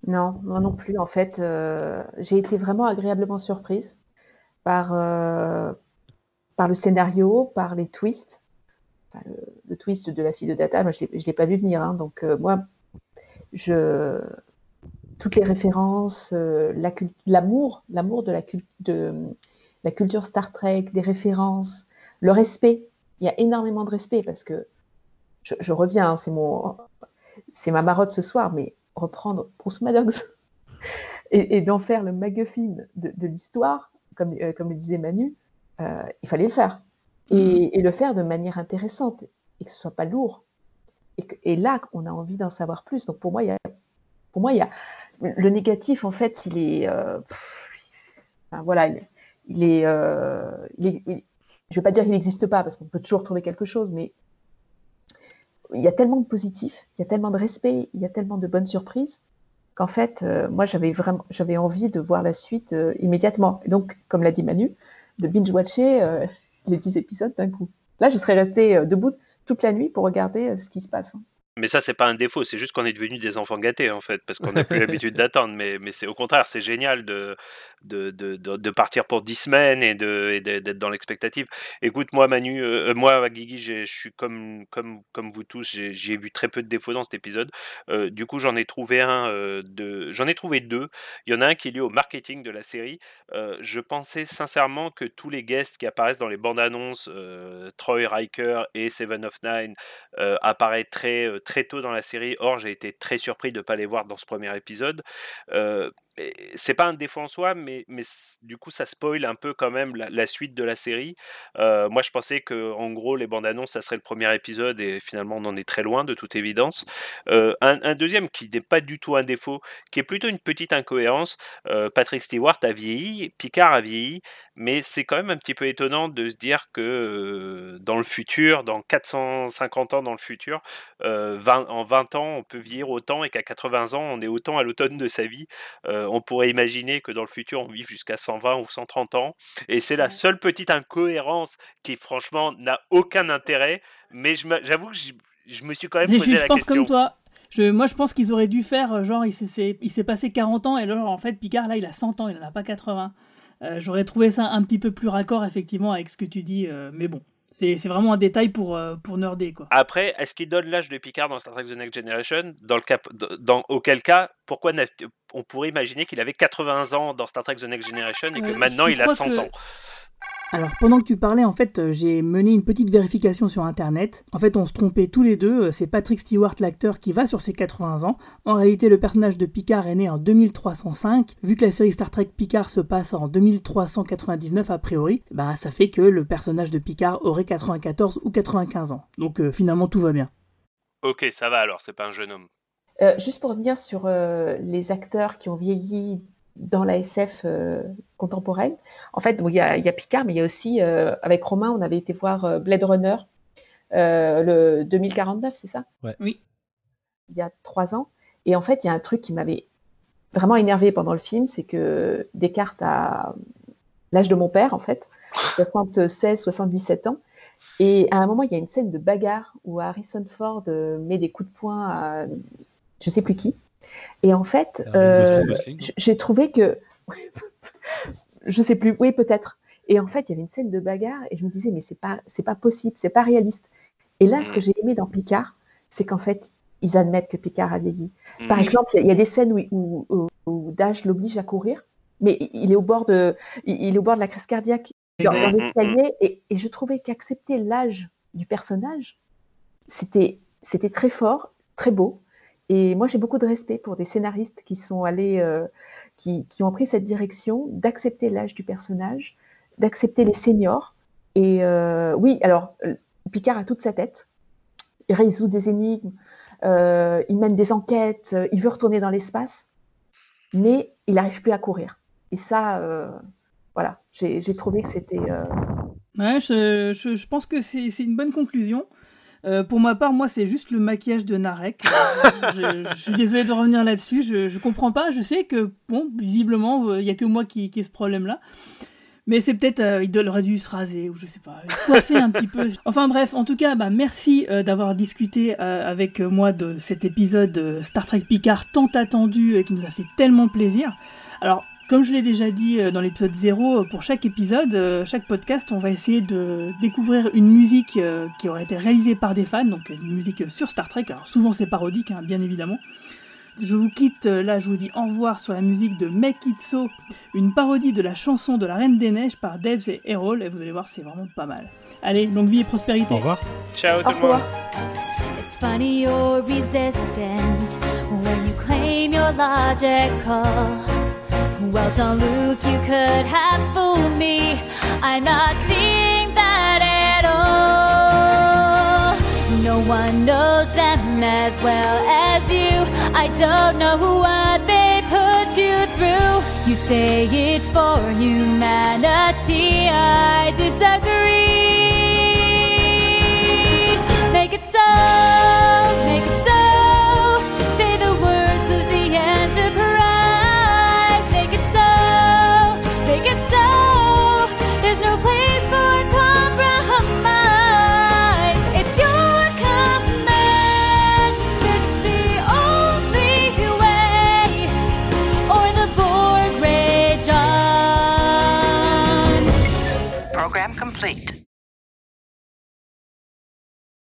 Non, moi non plus. En fait, euh, j'ai été vraiment agréablement surprise par, euh, par le scénario, par les twists. le, twist de la fille de Data, moi, je ne l'ai pas vu venir. Hein. donc, moi, je... toutes les références, l'amour, l'amour de, la de la culture Star Trek, des références, le respect. Il y a énormément de respect parce que je, reviens, hein, c'est mon, c'est ma marotte ce soir, mais reprendre Bruce Maddox (laughs) et, d'en faire le MacGuffin de, l'histoire, comme, euh, comme le disait Manu, euh, il fallait le faire. Et, le faire de manière intéressante et que ce soit pas lourd. Et, là, on a envie d'en savoir plus. Donc pour moi, il y a, pour moi, il y a le négatif, en fait, il est, euh, voilà, il, est, il est, je vais pas dire qu'il n'existe pas parce qu'on peut toujours trouver quelque chose, mais il y a tellement de positifs, il y a tellement de respect, il y a tellement de bonnes surprises qu'en fait, euh, moi, j'avais vraiment, j'avais envie de voir la suite euh, immédiatement. Donc, comme l'a dit Manu, de binge-watcher euh, (laughs) les 10 épisodes d'un coup. Là, je serais restée debout toute la nuit pour regarder ce qui se passe. Hein. Mais ça, c'est pas un défaut, c'est juste qu'on est devenus des enfants gâtés, en fait, parce qu'on n'a plus l'habitude d'attendre. Mais, mais c'est au contraire, c'est génial de, de, de, de, partir pour 10 semaines et d'être dans l'expectative. Écoute, moi, Manu, euh, euh, moi, Guigui, je suis comme, comme, comme vous tous, j'ai vu très peu de défauts dans cet épisode. Euh, du coup, j'en ai trouvé un, de, j'en ai trouvé deux. Il y en a un qui est lié au marketing de la série. je pensais sincèrement que tous les guests qui apparaissent dans les bandes annonces, Troy Riker et Seven of Nine, apparaîtraient très tôt dans la série. Or, j'ai été très surpris de ne pas les voir dans ce premier épisode. C'est pas un défaut en soi, mais, mais du coup, ça spoil un peu quand même la, suite de la série. Euh, moi, je pensais que, en gros, les bandes annonces, ça serait le premier épisode, et finalement, on en est très loin, de toute évidence. Euh, un, deuxième qui n'est pas du tout un défaut, qui est plutôt une petite incohérence. Euh, Patrick Stewart a vieilli, Picard a vieilli, mais c'est quand même un petit peu étonnant de se dire que dans le futur, dans 450 ans dans le futur, en 20 ans, on peut vieillir autant, et qu'à 80 ans, on est autant à l'automne de sa vie. Euh, on pourrait imaginer que dans le futur, on vive jusqu'à 120 ou 130 ans. Et c'est la seule petite incohérence qui, franchement, n'a aucun intérêt. Mais j'avoue que je, me suis quand même posé je, pense comme toi. moi, je pense qu'ils auraient dû faire, euh, genre, il s'est passé 40 ans, et là, en fait, Picard, là, il a 100 ans, il n'en a pas 80. Euh, j'aurais trouvé ça un petit peu plus raccord, effectivement, avec ce que tu dis, mais bon. C'est vraiment un détail pour, pour nerder, quoi. Après, est-ce qu'il donne l'âge de Picard dans Star Trek The Next Generation? Dans le cap, dans, Auquel cas, pourquoi on pourrait imaginer qu'il avait 80 ans dans Star Trek The Next Generation et que euh, maintenant il a 100 ans? Alors pendant que tu parlais, en fait, euh, j'ai mené une petite vérification sur Internet. En fait, on se trompait tous les deux. Euh, c'est Patrick Stewart, l'acteur, qui va sur ses 80 ans. En réalité, le personnage de Picard est né en 2305. Vu que la série Star Trek Picard se passe en 2399 a priori, bah ça fait que le personnage de Picard aurait 94 ou 95 ans. Donc finalement, tout va bien. Ok, ça va alors, c'est pas un jeune homme. juste pour revenir sur les acteurs qui ont vieilli dans la SF euh, contemporaine. En fait, il y, a Picard, mais il y a aussi, euh, avec Romain, on avait été voir euh, Blade Runner, le 2049, c'est ça? Oui. Il y a trois ans. Et en fait, il y a un truc qui m'avait vraiment énervé pendant le film, c'est que Descartes a l'âge de mon père, en fait, 76, 77 ans. Et à un moment, il y a une scène de bagarre où Harrison Ford met des coups de poing à je sais plus qui. Et en fait, euh, j'ai trouvé que, (laughs) je sais plus, oui peut-être. Et en fait, il y avait une scène de bagarre et je me disais mais c'est pas c'est pas possible, c'est pas réaliste. Et là, ce que mm. j'ai aimé dans Picard, c'est qu'en fait, ils admettent que Picard a vieilli. Par mm. exemple, il y, a des scènes où, où, Dash l'oblige à courir, mais il est au bord de il est au bord de la crise cardiaque dans, l'escalier et, et je trouvais qu'accepter l'âge du personnage, c'était c'était très fort, très beau. Et moi, j'ai beaucoup de respect pour des scénaristes qui sont allés, euh, qui, ont pris cette direction d'accepter l'âge du personnage, d'accepter les seniors. Et euh, oui, alors, Picard a toute sa tête. Il résout des énigmes, euh, il mène des enquêtes, il veut retourner dans l'espace, mais il n'arrive plus à courir. Et ça, voilà, j'ai trouvé que c'était. Ouais, je, pense que c'est une bonne conclusion. Euh, pour ma part, moi, c'est juste le maquillage de Narek. je, suis désolé de revenir là-dessus. Je, je comprends pas. Je sais que, bon, visiblement, euh, il y a que moi qui, qui ai ce problème-là. Mais c'est peut-être, euh, il aurait dû se raser, ou je sais pas, coiffer un petit peu. (laughs) Enfin bref, en tout cas, bah, merci d'avoir discuté avec moi de cet épisode Star Trek Picard tant attendu et qui nous a fait tellement plaisir. Alors, Comme je l'ai déjà dit euh, dans l'épisode 0, euh, pour chaque épisode, euh, chaque podcast, on va essayer de découvrir une musique qui aurait été réalisée par des fans, donc une musique sur Star Trek. Alors souvent c'est parodique, hein, bien évidemment. Je vous quitte, là je vous dis au revoir sur la musique de Make It So, une parodie de la chanson de la Reine des Neiges par Debs et Errol, et vous allez voir c'est vraiment pas mal. Allez, longue vie et prospérité. Au revoir. Ciao Au tout le revoir. monde. It's funny you're resistant when you claim you're logical. Well, Jean Luc, you could have fooled me. I'm not seeing that at all. No one knows them as well as you. I don't know what they put you through. You say it's for humanity. I disagree.